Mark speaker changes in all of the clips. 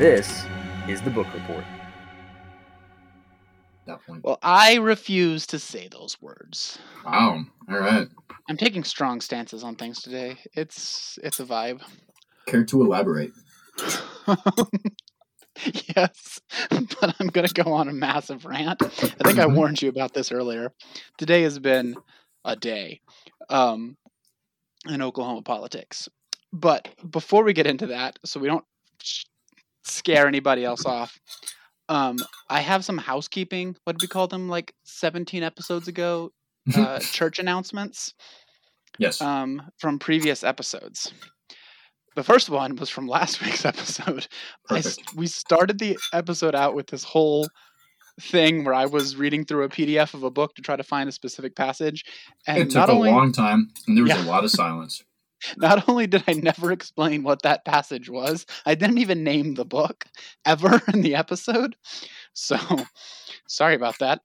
Speaker 1: this is the book report.
Speaker 2: That point.
Speaker 3: Well, I refuse to say those words.
Speaker 2: Wow. All right.
Speaker 3: I'm taking strong stances on things today. It's it's a vibe.
Speaker 2: Care to elaborate?
Speaker 3: yes, but I'm going to go on a massive rant. I think I warned you about this earlier. Today has been a day um, in Oklahoma politics. But before we get into that, so we don't sh- scare anybody else off, um, I have some housekeeping. What did we call them? Like 17 episodes ago, uh, church announcements
Speaker 2: yes.
Speaker 3: um, from previous episodes. The first one was from last week's episode. I we started the episode out with this whole thing where I was reading through a PDF of a book to try to find a specific passage, and
Speaker 2: it took
Speaker 3: not
Speaker 2: a
Speaker 3: only
Speaker 2: long time, and there was
Speaker 3: Yeah.
Speaker 2: a lot of silence.
Speaker 3: Not only did I never explain what that passage was, I didn't even name the book ever in the episode. So, sorry about that.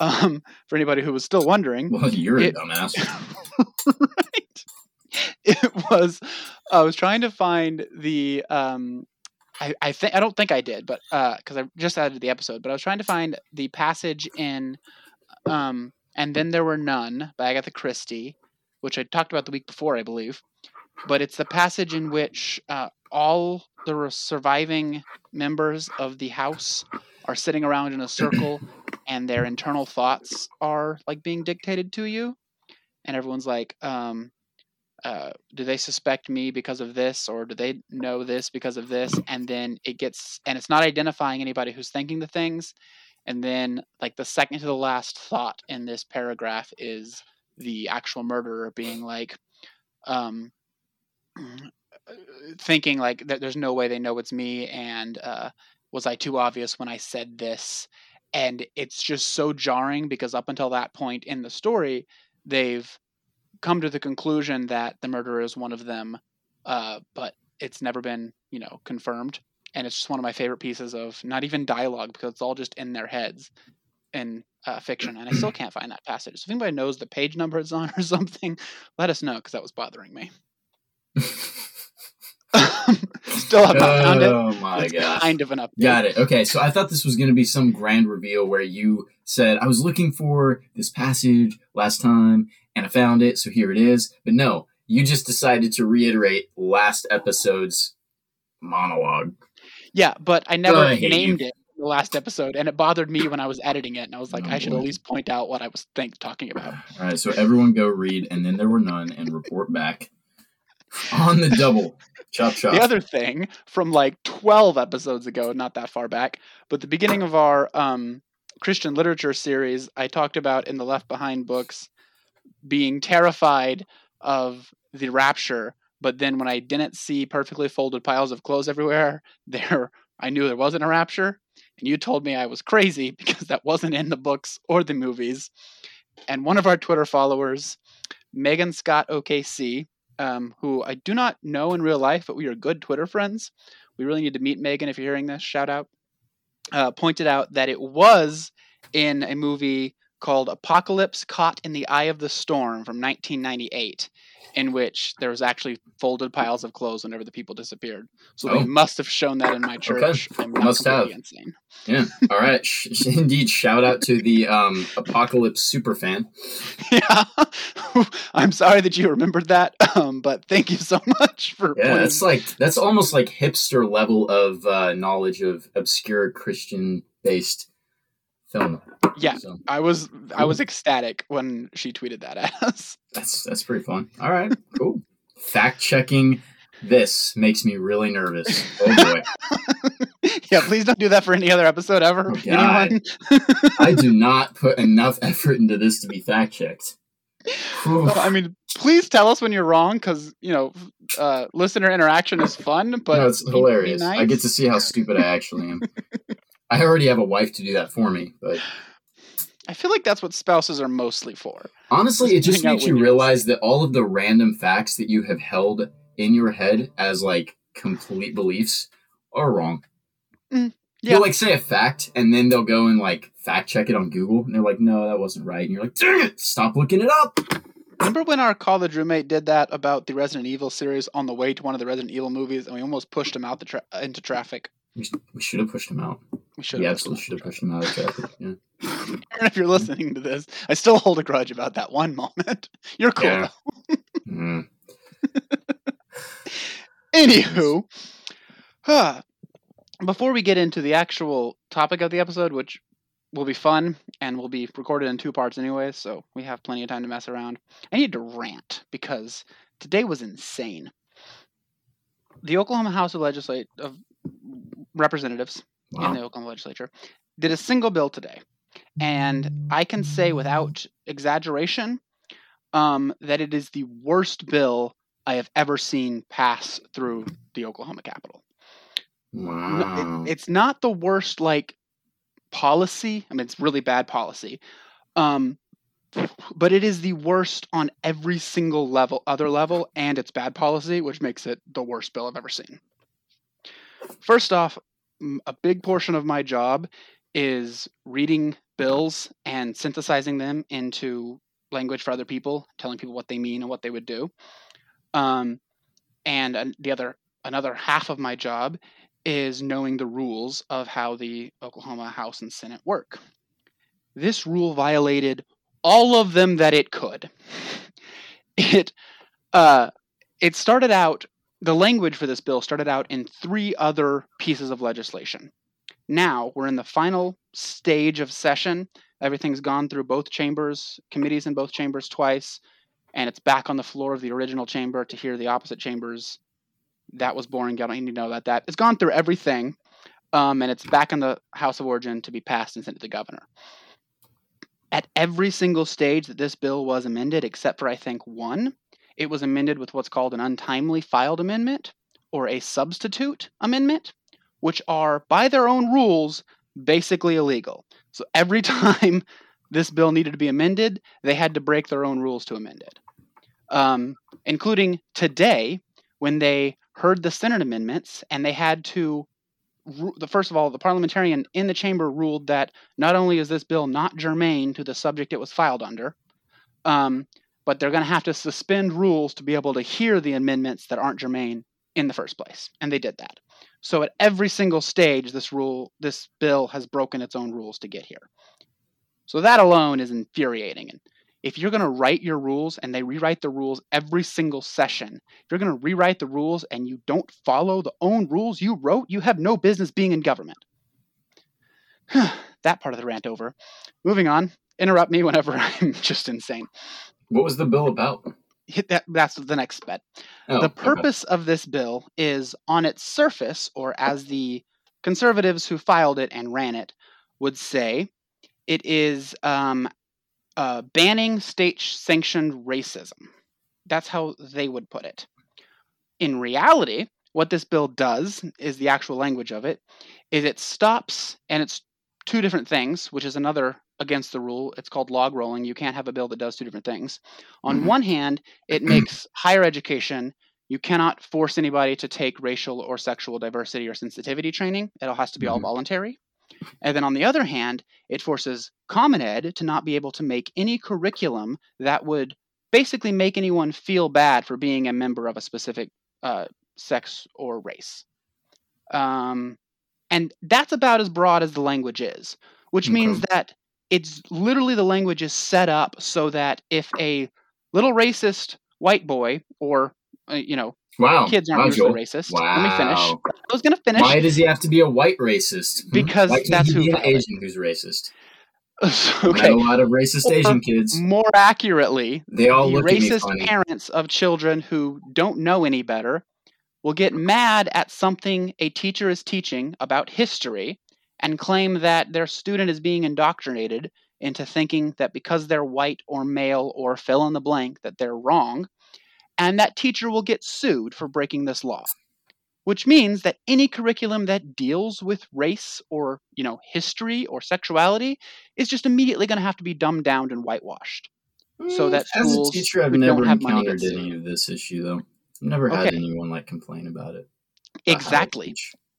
Speaker 3: Um, for anybody who was still wondering,
Speaker 2: Well, you're a
Speaker 3: It-
Speaker 2: dumbass.
Speaker 3: right. It was. I was trying to find the. Um, I I think I don't think I did, but because I just added the episode, but I was trying to find the passage in, um, and then there were none by Agatha Christie, which I talked about the week before, I believe. But it's the passage in which uh, all the surviving members of the house are sitting around in a circle, and their internal thoughts are like being dictated to you and everyone's like, um, uh, do they suspect me because of this, or do they know this because of this? And then it gets, and it's not identifying anybody who's thinking the things. And then, like the second to the last thought in this paragraph is the actual murderer being like, um, thinking like that there's no way they know it's me, and uh, was I too obvious when I said this? And it's just so jarring because up until that point in the story, they've come to the conclusion that the murderer is one of them, uh, but it's never been, you know, confirmed. And it's just one of my favorite pieces of not even dialogue because it's all just in their heads in uh, fiction. And I still can't find that passage. So if anybody knows the page number it's on or something, let us know because that was bothering me. still have not oh found it.
Speaker 2: oh my
Speaker 3: It's
Speaker 2: gosh.
Speaker 3: kind of an update.
Speaker 2: Got it. Okay, so I thought this was going to be some grand reveal where you said, I was looking for this passage last time and I found it, so here it is. But no, you just decided to reiterate last episode's monologue.
Speaker 3: Yeah, but I never
Speaker 2: oh, I
Speaker 3: named
Speaker 2: you.
Speaker 3: it in the last episode, and it bothered me when I was editing it, and I was like,
Speaker 2: Oh,
Speaker 3: I should
Speaker 2: boy.
Speaker 3: at least point out what I was think talking about.
Speaker 2: All right, so everyone go read, and then there were none, and report back on the double. Chop chop.
Speaker 3: The other thing from like 12 episodes ago, not that far back, but the beginning of our um, Christian literature series, I talked about in the Left Behind books being terrified of the rapture. But then when I didn't see perfectly folded piles of clothes everywhere, there I knew there wasn't a rapture. And you told me I was crazy because that wasn't in the books or the movies. And one of our Twitter followers, Megan Scott OKC, um, who I do not know in real life, but we are good Twitter friends. We really need to meet Megan if you're hearing this. Shout out. Uh, pointed out that it was in a movie called Apocalypse Caught in the Eye of the Storm from 1998, in which there was actually folded piles of clothes whenever the people disappeared. So
Speaker 2: Oh.
Speaker 3: they must have shown that in my church. I'm
Speaker 2: Must have.
Speaker 3: insane.
Speaker 2: Yeah. All right. Indeed. Shout out to the um, Apocalypse super fan.
Speaker 3: Yeah, I'm sorry that you remembered that, um, but thank you so much for.
Speaker 2: Yeah,
Speaker 3: pointing-
Speaker 2: that's like that's almost like hipster level of uh, knowledge of obscure Christian based film.
Speaker 3: Yeah.
Speaker 2: So
Speaker 3: I was I was ecstatic when she tweeted that at us.
Speaker 2: that's that's pretty fun. All right, cool. Fact checking this makes me really nervous. Oh boy,
Speaker 3: yeah, please don't do that for any other episode ever.
Speaker 2: Oh.
Speaker 3: Anyone?
Speaker 2: I do not put enough effort into this to be fact checked.
Speaker 3: I mean, please tell us when you're wrong, because you know, uh, listener interaction is fun. But
Speaker 2: no, it's hilarious. I get to see how stupid I actually am. I already have a wife to do that for me, but
Speaker 3: I feel like that's what spouses are mostly for.
Speaker 2: Honestly, it just makes you realize that all of the random facts that you have held in your head as like complete beliefs are wrong.
Speaker 3: Mm, yeah.
Speaker 2: You'll like say a fact and then they'll go and like fact check it on Google and they're like, no, that wasn't right. And you're like, dang it, stop looking it up.
Speaker 3: Remember when our college roommate did that about the Resident Evil series on the way to one of the Resident Evil movies, and we almost pushed him out the tra- into traffic?
Speaker 2: We, we should have pushed him out.
Speaker 3: We should have.
Speaker 2: absolutely should have pushed him out of Chapel. Yeah.
Speaker 3: If you're listening to this, I still hold a grudge about that one moment. You're cool.
Speaker 2: Yeah. Mm.
Speaker 3: Anywho, huh, before we get into the actual topic of the episode, which will be fun and will be recorded in two parts anyway, so we have plenty of time to mess around, I need to rant because today was insane. The Oklahoma House of Legislate of Representatives in the Oklahoma legislature did a single bill today. And I can say without exaggeration um, that it is the worst bill I have ever seen pass through the Oklahoma Capitol.
Speaker 2: Wow.
Speaker 3: it- it's not the worst like policy. I mean, it's really bad policy. Um, but it is the worst on every single level, other level, and it's bad policy, which makes it the worst bill I've ever seen. First off, a big portion of my job is reading bills and synthesizing them into language for other people, telling people what they mean and what they would do. Um, and the other another half of my job is knowing the rules of how the Oklahoma House and Senate work. This rule violated all of them that it could. It uh, it started out the language for this bill started out in three other pieces of legislation. Now we're in the final stage of session. Everything's gone through both chambers, committees in both chambers twice, and it's back on the floor of the original chamber to hear the opposite chambers that was boring. I don't need to know about that. It's gone through everything, um, and it's back in the House of Origin to be passed and sent to the governor. At every single stage that this bill was amended, except for I think one, it was amended with what's called an untimely filed amendment or a substitute amendment, which are, by their own rules, basically illegal. So every time this bill needed to be amended, they had to break their own rules to amend it. Um, including today, when they heard the Senate amendments and they had to. The first of all, the parliamentarian in the chamber ruled that not only is this bill not germane to the subject it was filed under, um, but they're going to have to suspend rules to be able to hear the amendments that aren't germane in the first place, and they did that. So at every single stage, this rule, this bill has broken its own rules to get here. So that alone is infuriating. And if you're going to write your rules and they rewrite the rules every single session, if you're going to rewrite the rules and you don't follow the own rules you wrote, you have no business being in government. that part of the rant over. Moving on. Interrupt me whenever I'm just insane.
Speaker 2: What was the bill about?
Speaker 3: That. That's the next bit.
Speaker 2: Oh,
Speaker 3: the
Speaker 2: okay.
Speaker 3: purpose of this bill is on its surface, or as the conservatives who filed it and ran it would say, it is um, uh, banning state sanctioned racism. That's how they would put it. In reality, what this bill does is the actual language of it is it stops, and it's two different things, which is another against the rule. It's called log rolling. You can't have a bill that does two different things. On
Speaker 2: Mhm.
Speaker 3: one hand, it makes higher education you cannot force anybody to take racial or sexual diversity or sensitivity training. It all has to be all
Speaker 2: Mhm.
Speaker 3: voluntary. And then on the other hand, it forces Common Ed to not be able to make any curriculum that would basically make anyone feel bad for being a member of a specific uh, sex or race. Um, and that's about as broad as the language is, which means that it's literally the language is set up so that if a little racist white boy or uh, you know
Speaker 2: Wow.
Speaker 3: kids aren't
Speaker 2: wow,
Speaker 3: usually racist.
Speaker 2: Wow.
Speaker 3: Let me finish. I was going to finish.
Speaker 2: Why does he have to be a white racist? Hmm?
Speaker 3: Because that's who
Speaker 2: be an. Asian who's racist.
Speaker 3: Okay.
Speaker 2: a lot of racist
Speaker 3: Or-
Speaker 2: Asian kids.
Speaker 3: More accurately,
Speaker 2: They all
Speaker 3: the
Speaker 2: look at me
Speaker 3: racist parents of children who don't know any better will get mad at something a teacher is teaching about history and claim that their student is being indoctrinated into thinking that because they're white or male or fill in the blank that they're wrong and that teacher will get sued for breaking this law which means that any curriculum that deals with race or you know history or sexuality is just immediately going to have to be dumbed down and whitewashed so
Speaker 2: Mm,
Speaker 3: that
Speaker 2: as a teacher, I've never
Speaker 3: don't have money
Speaker 2: encountered any of this issue though. I've never had anyone like complain about it. about how I
Speaker 3: exactly.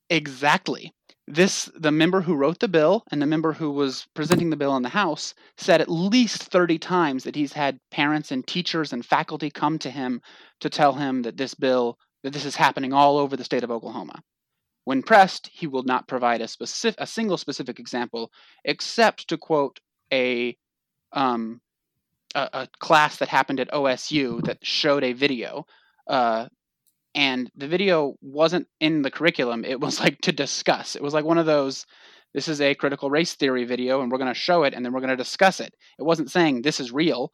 Speaker 3: Exactly. This the member who wrote the bill and the member who was presenting the bill in the House said at least 30 times that he's had parents and teachers and faculty come to him to tell him that this bill that this is happening all over the state of Oklahoma. When pressed, he will not provide a specific, a single specific example, except to quote a, um, a, a class that happened at OSU that showed a video, uh, and the video wasn't in the curriculum. It was like to discuss. It was like one of those. This is a critical race theory video, and we're going to show it, and then we're going to discuss it. It wasn't saying this is real,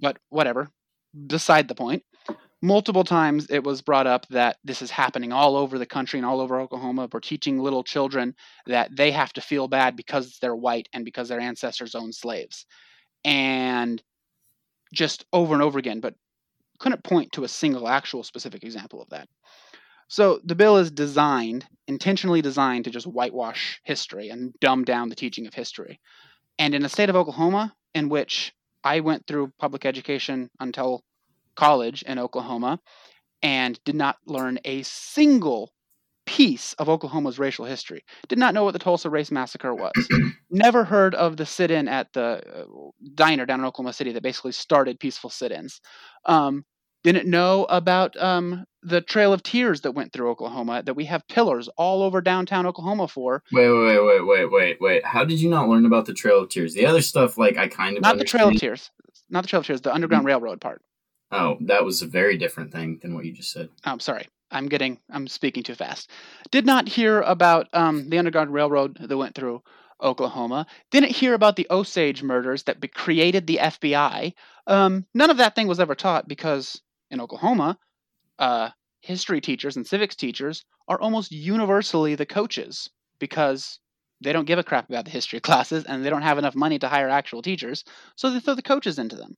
Speaker 3: but whatever. Beside the point multiple times it was brought up that this is happening all over the country and all over Oklahoma. We're teaching little children that they have to feel bad because they're white and because their ancestors owned slaves. And just over and over again, but couldn't point to a single actual specific example of that. So the bill is designed, intentionally designed to just whitewash history and dumb down the teaching of history. And in the state of Oklahoma, in which I went through public education until college in Oklahoma and did not learn a single piece of Oklahoma's racial history. Did not know what the Tulsa Race Massacre was. Never heard of the sit in at the uh, diner down in Oklahoma City that basically started peaceful sit ins. Um, didn't know about um, the Trail of Tears that went through Oklahoma, that we have pillars all over downtown Oklahoma for.
Speaker 2: Wait, wait, wait, wait, wait, wait. How did you not learn about the Trail of Tears? The other stuff, like, I kind of.
Speaker 3: Not understand. the Trail of Tears. Not the Trail of Tears, the Underground mm-hmm. Railroad part.
Speaker 2: Oh, that was a very different thing than what you just said.
Speaker 3: I'm oh, sorry. I'm getting. I'm speaking too fast. Did not hear about um, the Underground Railroad that went through Oklahoma. Didn't hear about the Osage murders that be- created the FBI. Um, none of that thing was ever taught because in Oklahoma, uh, history teachers and civics teachers are almost universally the coaches because they don't give a crap about the history classes and they don't have enough money to hire actual teachers, so they throw the coaches into them.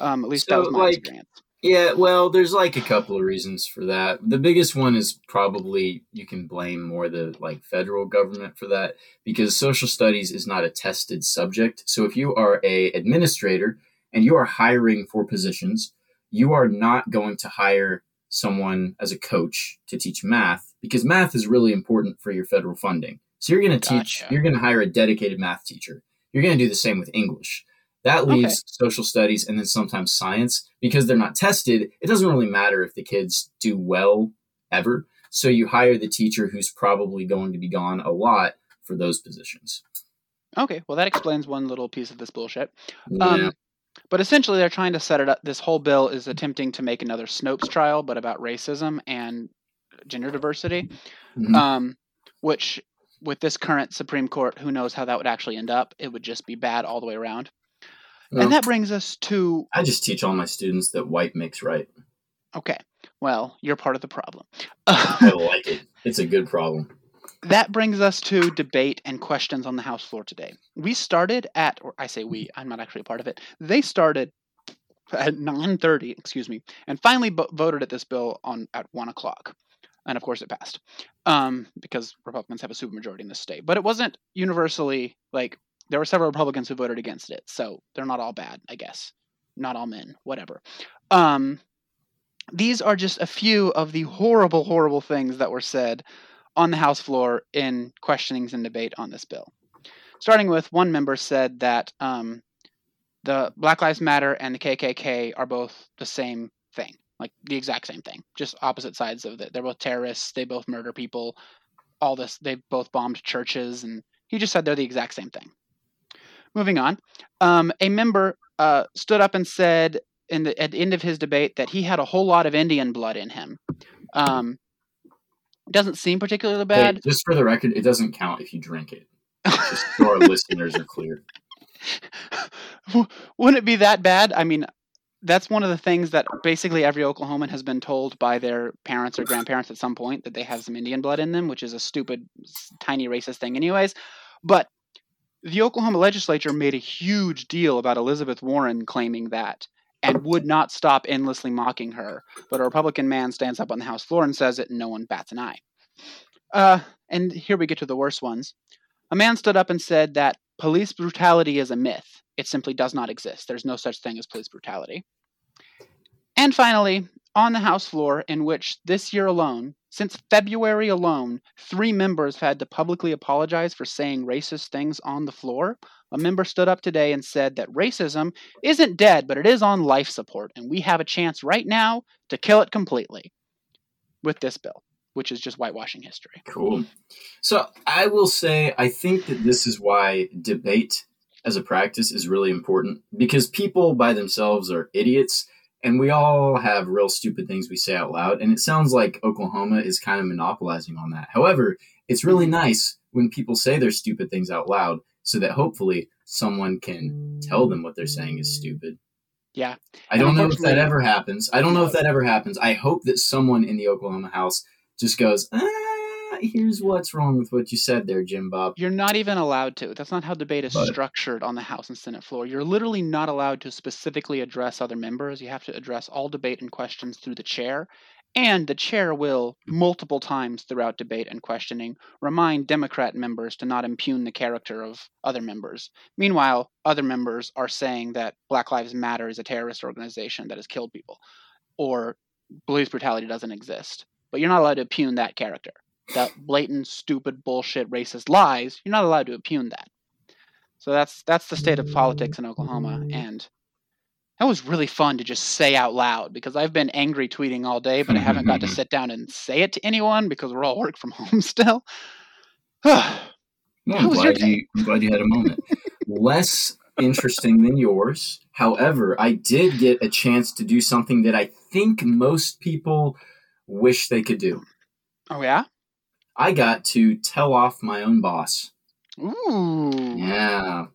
Speaker 3: Um, at least so, that was my like, experience.
Speaker 2: Yeah, well, there's like a couple of reasons for that. The biggest one is probably you can blame more the like federal government for that because social studies is not a tested subject. So if you are a administrator and you are hiring for positions, you are not going to hire someone as a coach to teach math because math is really important for your federal funding. So you're going to teach, gotcha. you're going to hire a dedicated math teacher. You're going to do the same with English. That leaves okay. social studies and then sometimes science because they're not tested. It doesn't really matter if the kids do well ever. So you hire the teacher who's probably going to be gone a lot for those positions.
Speaker 3: Okay, well that explains one little piece of this bullshit. Yeah. Um, but essentially, they're trying to set it up. This whole bill is attempting to make another Scopes trial, but about racism and gender diversity, mm-hmm. um, which with this current Supreme Court, who knows how that would actually end up? It would just be bad all the way around. Well, and that brings us to.
Speaker 2: I just teach all my students that white makes right.
Speaker 3: Okay. Well, you're part of the problem.
Speaker 2: I like it. It's a good problem.
Speaker 3: That brings us to debate and questions on the House floor today. We started at, or I say we, I'm not actually a part of it. They started at 9:30, excuse me, and finally voted at this bill on at one o'clock, and of course it passed, um, because Republicans have a supermajority in the state. But it wasn't universally like there were several Republicans who voted against it, so they're not all bad, I guess. Not all men, whatever. Um, these are just a few of the horrible, horrible things that were said on the House floor in questionings and debate on this bill. Starting with one member said that um, the Black Lives Matter and the KKK are both the same thing, like the exact same thing, just opposite sides of it. They're both terrorists. They both murder people. All this, they both bombed churches, and he just said they're the exact same thing. Moving on, um, a member uh, stood up and said in the, at the end of his debate that he had a whole lot of Indian blood in him. Um, doesn't seem particularly bad.
Speaker 2: Hey, just for the record, it doesn't count if you drink it. Just so our listeners are clear.
Speaker 3: Wouldn't it be that bad? I mean, that's one of the things that basically every Oklahoman has been told by their parents or grandparents at some point that they have some Indian blood in them, which is a stupid, tiny racist thing, anyways. But the Oklahoma legislature made a huge deal about Elizabeth Warren claiming that and would not stop endlessly mocking her. But a Republican man stands up on the House floor and says it, and no one bats an eye. Uh, and here we get to the worst ones. A man stood up and said that police brutality is a myth. It simply does not exist. There's no such thing as police brutality. And finally, on the House floor, in which this year alone, since February alone, three members have had to publicly apologize for saying racist things on the floor. A member stood up today and said that racism isn't dead, but it is on life support, and we have a chance right now to kill it completely with this bill. which is just whitewashing history.
Speaker 2: Cool. So I will say, I think that this is why debate as a practice is really important because people by themselves are idiots and we all have real stupid things we say out loud. And it sounds like Oklahoma is kind of monopolizing on that. However, it's really nice when people say their stupid things out loud so that hopefully someone can tell them what they're saying is stupid.
Speaker 3: Yeah.
Speaker 2: I don't know if that ever happens. I don't know if that ever happens. I hope that someone in the Oklahoma House just goes, ah, here's what's wrong with what you said there, Jim Bob.
Speaker 3: You're not even allowed to. That's not how debate is
Speaker 2: But-
Speaker 3: structured on the House and Senate floor. You're literally not allowed to specifically address other members. You have to address all debate and questions through the chair. And the chair will, multiple times throughout debate and questioning, remind Democrat members to not impugn the character of other members. Meanwhile, other members are saying that Black Lives Matter is a terrorist organization that has killed people, or police brutality doesn't exist. But you're not allowed to impugn that character that blatant, stupid, bullshit, racist lies, you're not allowed to impugn that. So that's that's the state of politics in Oklahoma, and that was really fun to just say out loud because I've been angry tweeting all day, but I haven't got to sit down and say it to anyone because we're all work from home still. How
Speaker 2: I'm glad you, I'm glad you had a moment. Less interesting than yours. However, I did get a chance to do something that I think most people wish they could do.
Speaker 3: oh yeah,
Speaker 2: I got to tell off my own boss.
Speaker 3: ooh,
Speaker 2: Yeah.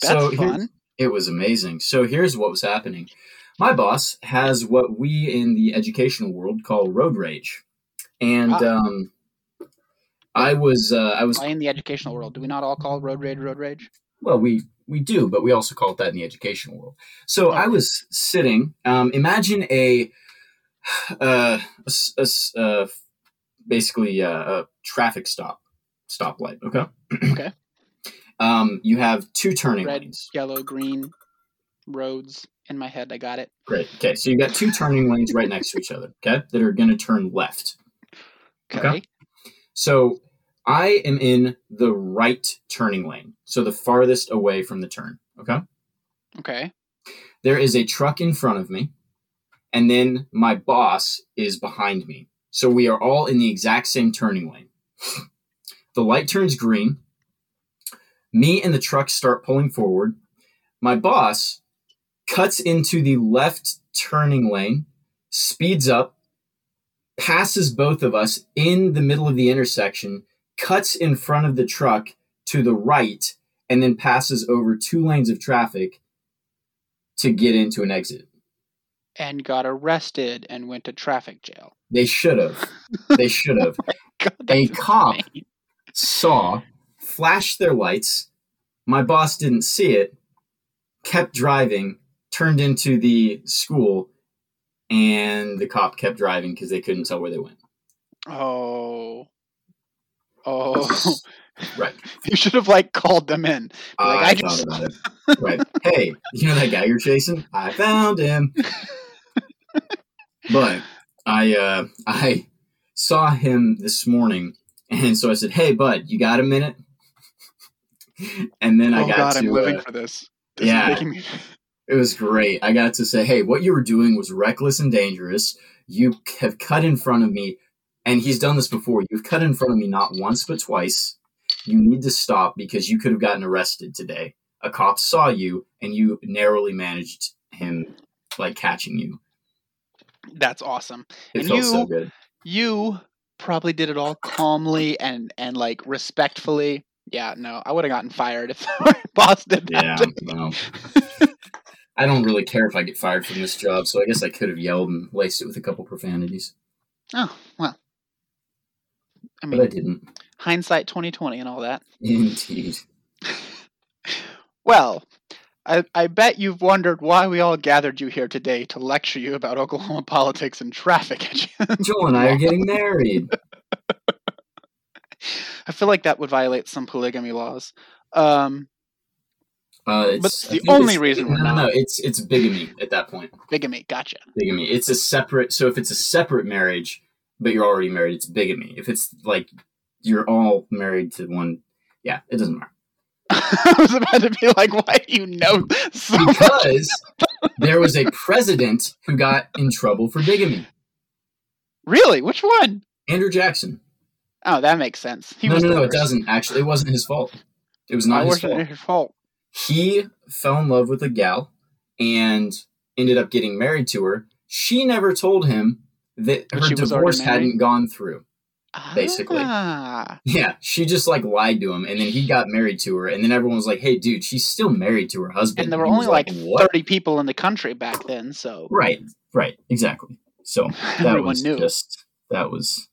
Speaker 3: that's
Speaker 2: so
Speaker 3: fun.
Speaker 2: It was amazing. So here's what was happening. My boss has what we in the educational world call road rage, and
Speaker 3: Ah.
Speaker 2: um, I was uh, I was
Speaker 3: in the educational world do we not all call road rage road rage?
Speaker 2: well we we do, but we also call it that in the educational world. So I was sitting. Um, imagine a, uh, a a s- uh, basically uh, a traffic stop stoplight. Okay.
Speaker 3: Okay.
Speaker 2: Um, you have two turning
Speaker 3: Red,
Speaker 2: lanes.
Speaker 3: yellow, green roads in my head. I got it.
Speaker 2: Great. Okay, so you got two turning lanes right next to each other. Okay, that are going to turn left.
Speaker 3: Okay.
Speaker 2: Okay. So I am in the right turning lane, so the farthest away from the turn. Okay.
Speaker 3: Okay.
Speaker 2: There is a truck in front of me, and then my boss is behind me. So we are all in the exact same turning lane. the light turns green. Me and the truck start pulling forward. My boss cuts into the left turning lane, speeds up, passes both of us in the middle of the intersection, cuts in front of the truck to the right, and then passes over two lanes of traffic to get into an exit.
Speaker 3: And got arrested and went to traffic jail.
Speaker 2: They should have. They should have.
Speaker 3: God,
Speaker 2: A cop saw, flashed their lights. My boss didn't see it, kept driving, turned into the school, and the cop kept driving because they couldn't tell where they went.
Speaker 3: Oh. Oh.
Speaker 2: Right.
Speaker 3: you should have like called them in. Like,
Speaker 2: I,
Speaker 3: I
Speaker 2: thought about it. Right. Hey, you know that guy you're chasing? I found him. but I uh I saw him this morning and so I said, Hey bud, you got a minute? And then I
Speaker 3: oh
Speaker 2: got
Speaker 3: God,
Speaker 2: to
Speaker 3: I'm living
Speaker 2: uh,
Speaker 3: for this. This
Speaker 2: yeah.
Speaker 3: me
Speaker 2: it was great. I got to say, Hey, what you were doing was reckless and dangerous. You have cut in front of me and he's done this before. You've cut in front of me not once but twice. You need to stop because you could have gotten arrested today. A cop saw you and you narrowly managed him like catching you.
Speaker 3: That's awesome.
Speaker 2: It
Speaker 3: And
Speaker 2: felt
Speaker 3: you-
Speaker 2: so good.
Speaker 3: You probably did it all calmly and and like respectfully. Yeah, no, I would have gotten fired if boss did that.
Speaker 2: Yeah, no. I don't really care if I get fired from this job, so I guess I could have yelled and laced it with a couple profanities,
Speaker 3: Oh well. I
Speaker 2: but I
Speaker 3: mean,
Speaker 2: didn't.
Speaker 3: hindsight twenty twenty and all that.
Speaker 2: Indeed.
Speaker 3: Well, I, I bet you've wondered why we all gathered you here today to lecture you about Oklahoma politics and traffic.
Speaker 2: Joel and I are getting married.
Speaker 3: I feel like that would violate some polygamy laws. Um,
Speaker 2: Uh, it's,
Speaker 3: But the only reason we're
Speaker 2: no, no, no, it's it's bigamy at that point.
Speaker 3: bigamy, gotcha.
Speaker 2: Bigamy. It's a separate. So if it's a separate marriage, but you're already married, it's bigamy. If it's like you're all married to one, yeah, it doesn't matter.
Speaker 3: I was about to be like, why do you know so?
Speaker 2: Because there was a president who got in trouble for bigamy.
Speaker 3: Really? Which one?
Speaker 2: Andrew Jackson.
Speaker 3: Oh, that makes sense. He
Speaker 2: no,
Speaker 3: was
Speaker 2: no, no, it doesn't. Actually, it wasn't his fault. It was not his fault.
Speaker 3: his fault?
Speaker 2: He fell in love with a gal and ended up getting married to her. She never told him that
Speaker 3: That
Speaker 2: her
Speaker 3: she was already
Speaker 2: divorce hadn't gone through. Basically.
Speaker 3: Ah.
Speaker 2: Yeah, she just like lied to him, and then he got married to her, and then everyone was like, "Hey, dude, she's still married to her husband."
Speaker 3: And there were
Speaker 2: was
Speaker 3: only like
Speaker 2: "What?"
Speaker 3: 30 people in the country back then, so
Speaker 2: Right, right, exactly. So that was
Speaker 3: knew.
Speaker 2: just that was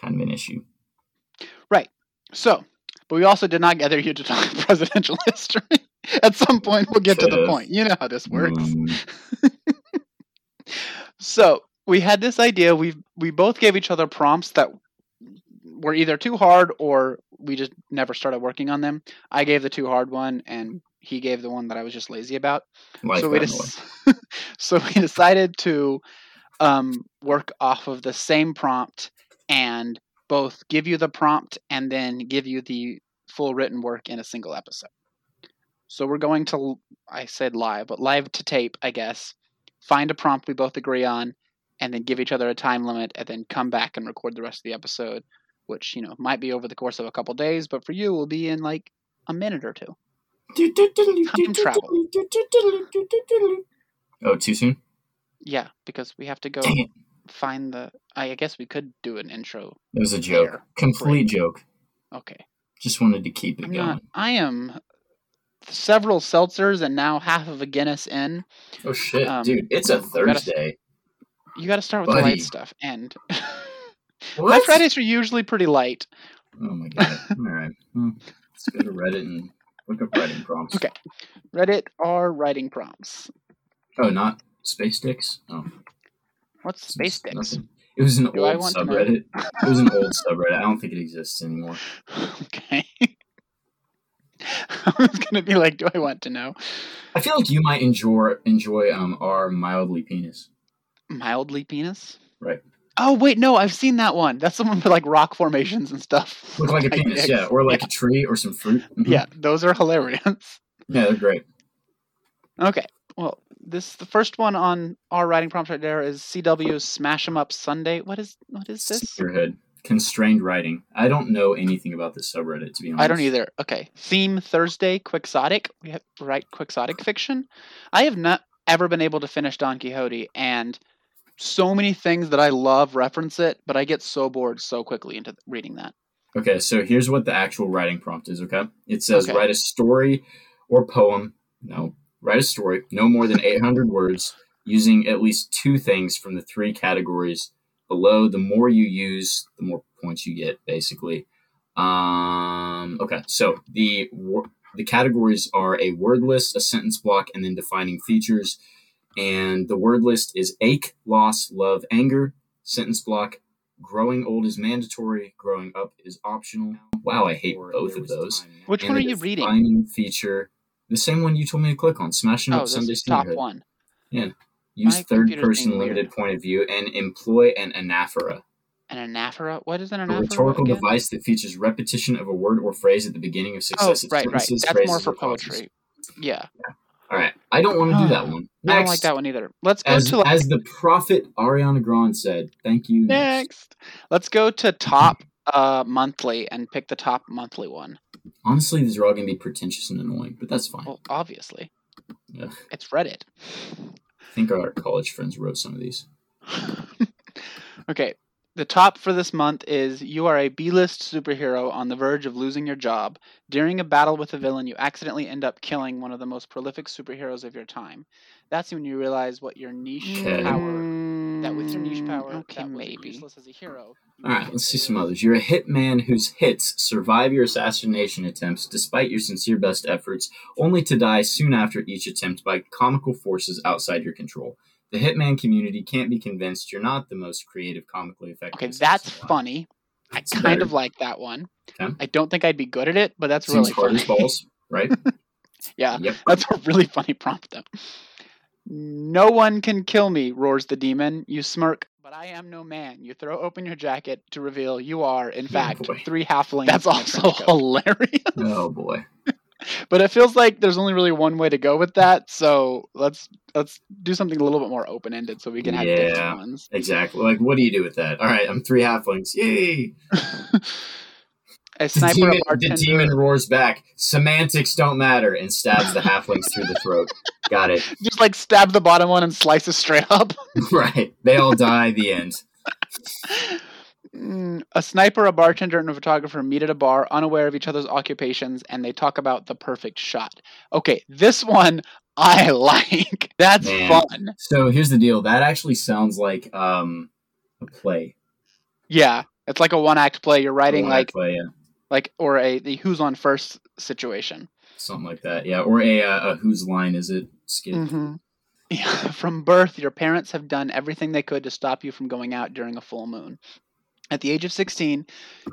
Speaker 2: kind of an issue.
Speaker 3: So, but we also did not gather here to talk presidential history. At some point, we'll get to the point. You know how this works.
Speaker 2: Um,
Speaker 3: So we had this idea. We we both gave each other prompts that were either too hard or we just never started working on them. I gave the too hard one, and he gave the one that I was just lazy about.
Speaker 2: life
Speaker 3: so we
Speaker 2: got in the way.
Speaker 3: des- so we decided to um, work off of the same prompt and both give you the prompt and then give you the full written work in a single episode. So we're going to, I said live, but live to tape, I guess. Find a prompt we both agree on and then give each other a time limit and then come back and record the rest of the episode, which, you know, might be over the course of a couple days, but for you will be in like a minute or two. Time travel.
Speaker 2: Oh, too soon?
Speaker 3: Yeah, because we have to go! Find the. I guess we could do an intro.
Speaker 2: It was a joke.
Speaker 3: There.
Speaker 2: Complete joke.
Speaker 3: Okay.
Speaker 2: Just wanted to keep it
Speaker 3: I'm
Speaker 2: going.
Speaker 3: not. I am several seltzers and now half of a Guinness in.
Speaker 2: Oh shit,
Speaker 3: Um,
Speaker 2: dude! It's a Thursday.
Speaker 3: You got to start with the light stuff. And my Fridays are usually pretty light.
Speaker 2: Oh my god! All right, let's go to Reddit and look up writing prompts.
Speaker 3: Okay. Reddit are writing prompts.
Speaker 2: Oh, not space dicks. Oh,
Speaker 3: What's space dicks?
Speaker 2: It was an
Speaker 3: Do
Speaker 2: old
Speaker 3: want to know?
Speaker 2: subreddit. It was an old subreddit. I don't think it exists anymore.
Speaker 3: okay. I was gonna be like, do I want to know?
Speaker 2: I feel like you might enjoy enjoy um our mildly penis.
Speaker 3: Mildly penis.
Speaker 2: Right.
Speaker 3: Oh wait, no, I've seen that one. That's the one with like rock formations and stuff.
Speaker 2: Look like a penis,
Speaker 3: dicks.
Speaker 2: yeah, or like a tree or some fruit. Mhm.
Speaker 3: Yeah, those are hilarious.
Speaker 2: yeah, they're great.
Speaker 3: Okay. Well, this the first one on our writing prompt right there is CW's Smash 'em Up Sunday. What is what is this?
Speaker 2: Spearhead. Constrained writing. I don't know anything about this subreddit to be honest.
Speaker 3: I don't either. Okay. Theme Thursday Quixotic. We have write Quixotic fiction. I have not ever been able to finish Don Quixote and so many things that I love reference it, but I get so bored so quickly into reading that.
Speaker 2: Okay, so here's what the actual writing prompt is, okay? It says
Speaker 3: Okay.
Speaker 2: write a story or poem. No, write a story, no more than 800 words, using at least two things from the three categories below. The more you use, the more points you get, basically. Um, okay, so the the categories are a word list, a sentence block, and then defining features. And the word list is ache, loss, love, anger. Sentence block, growing old is mandatory, growing up is optional. Wow, I hate both of those.
Speaker 3: Which
Speaker 2: And
Speaker 3: one are you reading?
Speaker 2: Defining feature, the same one you told me to click on, smashing
Speaker 3: Oh,
Speaker 2: up Sunday
Speaker 3: top one.
Speaker 2: Use
Speaker 3: My
Speaker 2: third person limited point of view and employ an anaphora,
Speaker 3: An anaphora? What is an anaphora?
Speaker 2: a rhetorical
Speaker 3: again?
Speaker 2: device that features repetition of a word or phrase at the beginning of
Speaker 3: Oh,
Speaker 2: successive
Speaker 3: right, right.
Speaker 2: sentences.
Speaker 3: That's more for poetry. Yeah. yeah.
Speaker 2: All right, I don't want to do that one. Next,
Speaker 3: I don't like that one either. Let's go
Speaker 2: As,
Speaker 3: to like,
Speaker 2: as the prophet Ariana Grande said, "Thank you."
Speaker 3: next. Let's go to top uh monthly and pick the top monthly one.
Speaker 2: Honestly, these are all going to be pretentious and annoying, but that's fine.
Speaker 3: Well, obviously.
Speaker 2: Yeah.
Speaker 3: It's Reddit.
Speaker 2: I think our college friends wrote some of these.
Speaker 3: okay. The top for this month is you are a B-list superhero on the verge of losing your job. During a battle with a villain, you accidentally end up killing one of the most prolific superheroes of your time. That's when you realize what your niche
Speaker 2: Okay.
Speaker 3: power that with your niche power
Speaker 2: Mm,
Speaker 3: okay,
Speaker 2: okay,
Speaker 3: that
Speaker 2: maybe.
Speaker 3: maybe useless as a hero.
Speaker 2: All right, let's
Speaker 3: it
Speaker 2: see some others. You're a hitman whose hits survive your assassination attempts despite your sincere best efforts, only to die soon after each attempt by comical forces outside your control. The hitman community can't be convinced you're not the most creative, comically effective.
Speaker 3: Okay, that's
Speaker 2: alive.
Speaker 3: funny. I
Speaker 2: It's
Speaker 3: kind
Speaker 2: better.
Speaker 3: of like that one.
Speaker 2: Okay.
Speaker 3: I don't think I'd be good at it, but that's
Speaker 2: Seems
Speaker 3: really
Speaker 2: hard
Speaker 3: funny.
Speaker 2: as balls, right?
Speaker 3: yeah,
Speaker 2: Yep.
Speaker 3: that's a really funny prompt though. No one can kill me, roars the demon. You smirk, but I am no man. You throw open your jacket to reveal you are, in
Speaker 2: Oh,
Speaker 3: fact,
Speaker 2: boy.
Speaker 3: three halflings. That's also hilarious.
Speaker 2: Oh boy.
Speaker 3: but it feels like there's only really one way to go with that. So let's let's do something a little bit more open ended so we can have
Speaker 2: Yeah.
Speaker 3: different ones.
Speaker 2: Exactly. Like, what do you do with that? All right, I'm three halflings. Yay!
Speaker 3: A
Speaker 2: The demon,
Speaker 3: a
Speaker 2: the demon roars back. Semantics don't matter, and stabs the halflings through the throat. Got it.
Speaker 3: Just like stab the bottom one and slice it straight up.
Speaker 2: right. They all die. The end.
Speaker 3: Mm, a sniper, a bartender, and a photographer meet at a bar, unaware of each other's occupations, and they talk about the perfect shot. Okay, this one I like. That's
Speaker 2: Man.
Speaker 3: fun.
Speaker 2: So here's the deal. That actually sounds like um a play.
Speaker 3: Yeah, it's like a one act play. You're writing like
Speaker 2: play, yeah.
Speaker 3: Like or a the who's on first situation.
Speaker 2: something like that. Yeah, or a, uh, a whose line is it? Skit.
Speaker 3: Mm-hmm. Yeah. From birth, your parents have done everything they could to stop you from going out during a full moon. At the age of 16,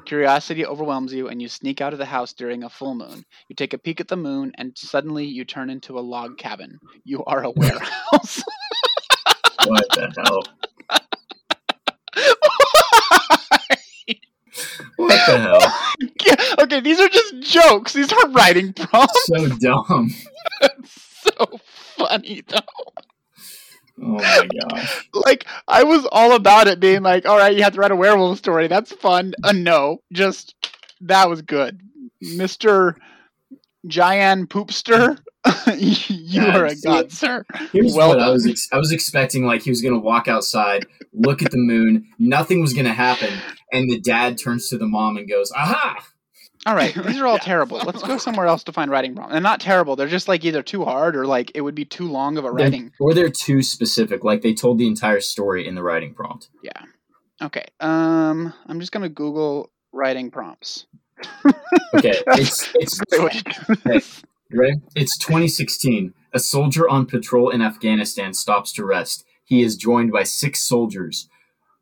Speaker 3: curiosity overwhelms you and you sneak out of the house during a full moon. You take a peek at the moon and suddenly you turn into a log cabin. You are a warehouse.
Speaker 2: What the hell? What the hell?
Speaker 3: These are just jokes. These aren't writing prompts.
Speaker 2: So dumb.
Speaker 3: so funny though.
Speaker 2: Oh my gosh.
Speaker 3: like I was all about it being like, all right, you have to write a werewolf story. That's fun. Uh, no, just that was good, Mister Giant Poopster. you
Speaker 2: Yeah,
Speaker 3: are a god, sir.
Speaker 2: Here's
Speaker 3: Well
Speaker 2: what I was ex- I was expecting like he was gonna walk outside, look at the moon, nothing was gonna happen, and the dad turns to the mom and goes, "Aha!"
Speaker 3: All right, these are all terrible. Let's go somewhere else to find writing prompts. And not terrible. They're just like either too hard or like it would be too long of a
Speaker 2: They're-
Speaker 3: writing.
Speaker 2: or they're too specific, like they told the entire story in the writing prompt.
Speaker 3: Yeah. Okay. Um, I'm just gonna Google writing prompts.
Speaker 2: Okay, it's it's
Speaker 3: Great way to do this.
Speaker 2: You ready? It's 2016. A soldier on patrol in Afghanistan stops to rest. He is joined by six soldiers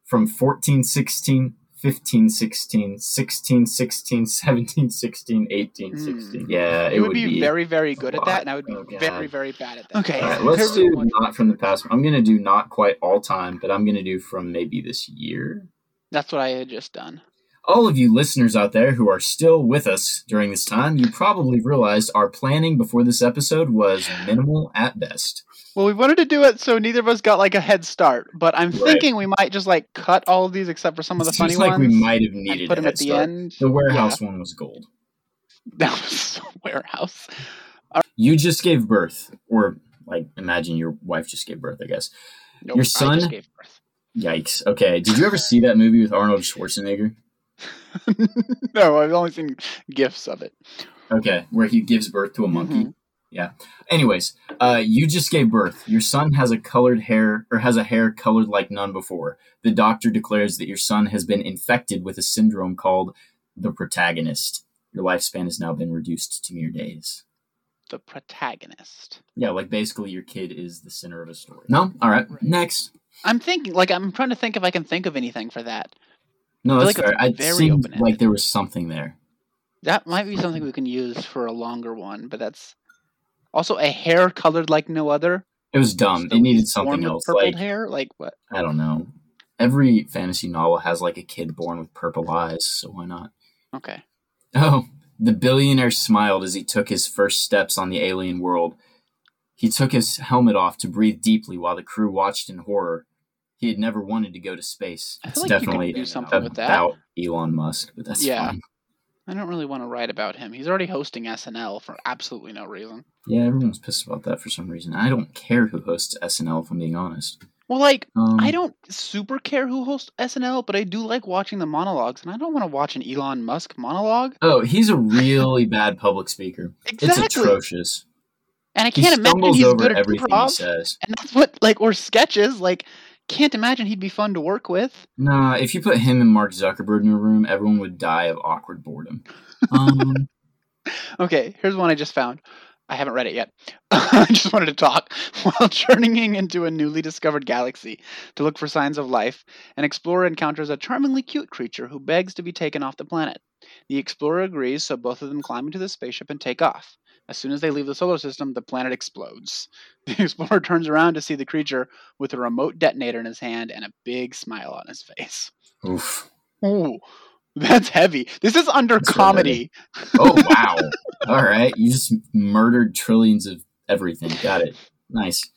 Speaker 2: from 1416, 1516, 1616, 1716, 1816. Hmm. Yeah, it.
Speaker 3: You would
Speaker 2: would
Speaker 3: be, very, very good at that, and I would be
Speaker 2: Oh,
Speaker 3: very, very bad at that. Okay.
Speaker 2: All right, let's do not from the past. I'm going to do not quite all time, but I'm going to do from maybe this year.
Speaker 3: That's what I had just done.
Speaker 2: All of you listeners out there who are still with us during this time, you probably realized our planning before this episode was minimal at best.
Speaker 3: Well, we wanted to do it so neither of us got like a head start, but I'm
Speaker 2: Right.
Speaker 3: thinking we might just like cut all of these except for some of the funny
Speaker 2: seems like
Speaker 3: ones.
Speaker 2: we might have needed
Speaker 3: put
Speaker 2: a
Speaker 3: them
Speaker 2: head
Speaker 3: at the
Speaker 2: start.
Speaker 3: end.
Speaker 2: The warehouse one was gold.
Speaker 3: That was warehouse.
Speaker 2: You just gave birth, or like imagine your wife just gave birth. I guess.
Speaker 3: Nope,
Speaker 2: Your son? Yikes. Okay. Did you ever see that movie with Arnold Schwarzenegger?
Speaker 3: no, I've only seen gifs of it.
Speaker 2: Okay, where he gives birth to a monkey.
Speaker 3: Mhm.
Speaker 2: Yeah. Anyways, uh, you just gave birth. Your son has a colored hair, or has a hair colored like none before. The doctor declares that your son has been infected with a syndrome called the protagonist. Your lifespan has now been reduced to mere days.
Speaker 3: The protagonist.
Speaker 2: Yeah, like basically your kid is the center of a story. No? All right.
Speaker 3: Right.
Speaker 2: Next.
Speaker 3: I'm thinking, like, I'm trying to think if I can think of anything for that.
Speaker 2: No, that's
Speaker 3: like
Speaker 2: fair. I
Speaker 3: very open-ended.
Speaker 2: like there was something there.
Speaker 3: That might be something we can use for a longer one, but that's also a hair colored like no other.
Speaker 2: It was dumb. It needed something else.
Speaker 3: Purple
Speaker 2: Like
Speaker 3: hair, like what?
Speaker 2: I don't know. Every fantasy novel has like a kid born with purple eyes, so why not?
Speaker 3: Okay.
Speaker 2: Oh, the billionaire smiled as he took his first steps on the alien world. He took his helmet off to breathe deeply while the crew watched in horror. He had never wanted to go to space.
Speaker 3: Feel like
Speaker 2: definitely
Speaker 3: do something with that.
Speaker 2: about Elon Musk, but that's
Speaker 3: Yeah.
Speaker 2: fine.
Speaker 3: I don't really want to write about him. He's already hosting SNL for absolutely no reason.
Speaker 2: Yeah, everyone's pissed about that for some reason. I don't care who hosts SNL, if I'm being honest.
Speaker 3: Well, like,
Speaker 2: Um,
Speaker 3: I don't super care who hosts SNL, but I do like watching the monologues, and I don't want to watch an Elon Musk monologue.
Speaker 2: Oh, he's a really bad public speaker.
Speaker 3: Exactly.
Speaker 2: It's atrocious.
Speaker 3: And I can't imagine
Speaker 2: stumbles
Speaker 3: he's good at
Speaker 2: everything he says.
Speaker 3: And that's what, like, or sketches. Like, can't imagine he'd be fun to work with.
Speaker 2: Nah, if you put him and Mark Zuckerberg in a room, everyone would die of awkward boredom. Um,
Speaker 3: Okay, here's one I just found. I haven't read it yet. I just wanted to talk. While journeying into a newly discovered galaxy to look for signs of life, an explorer encounters a charmingly cute creature who begs to be taken off the planet. The explorer agrees, so both of them climb into the spaceship and take off. As soon as they leave the solar system, the planet explodes. The explorer turns around to see the creature with a remote detonator in his hand and a big smile on his face.
Speaker 2: oof.
Speaker 3: Ooh, That's heavy. This is under
Speaker 2: That's
Speaker 3: comedy.
Speaker 2: Oh wow! All right, you just murdered trillions of everything. Got it. Nice.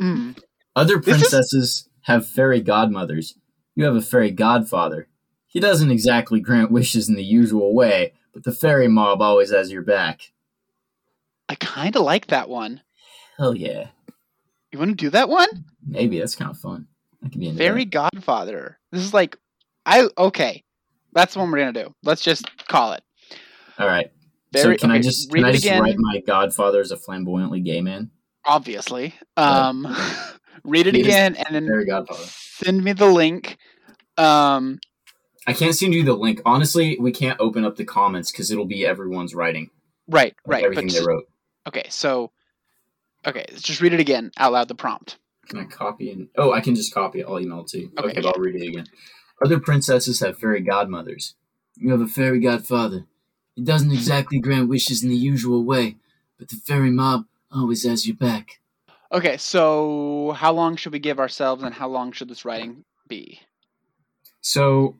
Speaker 3: Mm.
Speaker 2: Other
Speaker 3: This is-
Speaker 2: princesses have fairy godmothers. You have a fairy godfather. He doesn't exactly grant wishes in the usual way, but the fairy mob always has your back.
Speaker 3: I kind of like that one.
Speaker 2: Hell yeah.
Speaker 3: You want to do that one?
Speaker 2: Maybe that's kind of fun. I could be
Speaker 3: Fairy
Speaker 2: that.
Speaker 3: Godfather. This is like, I okay. That's the one we're gonna do. Let's just call it.
Speaker 2: All right.
Speaker 3: Fairy,
Speaker 2: so can I just can I just
Speaker 3: again?
Speaker 2: write my godfather as a flamboyantly gay man?
Speaker 3: Obviously.
Speaker 2: Yeah.
Speaker 3: Um, read it again and then
Speaker 2: Fairy godfather.
Speaker 3: send me the link. Um,
Speaker 2: I can't send you the link. Honestly, we can't open up the comments because it'll be everyone's writing.
Speaker 3: right,
Speaker 2: like
Speaker 3: right.
Speaker 2: Everything they wrote.
Speaker 3: Okay, so okay, let's just read it again out loud. The prompt.
Speaker 2: Can I copy and oh, I can just copy it. I'll email it to you.
Speaker 3: Okay,
Speaker 2: Okay, but I'll read it again. Other princesses have fairy godmothers. You have a fairy godfather. He doesn't exactly grant wishes in the usual way, but the fairy mob always has your back.
Speaker 3: Okay, so how long should we give ourselves, and how long should this writing be?
Speaker 2: So,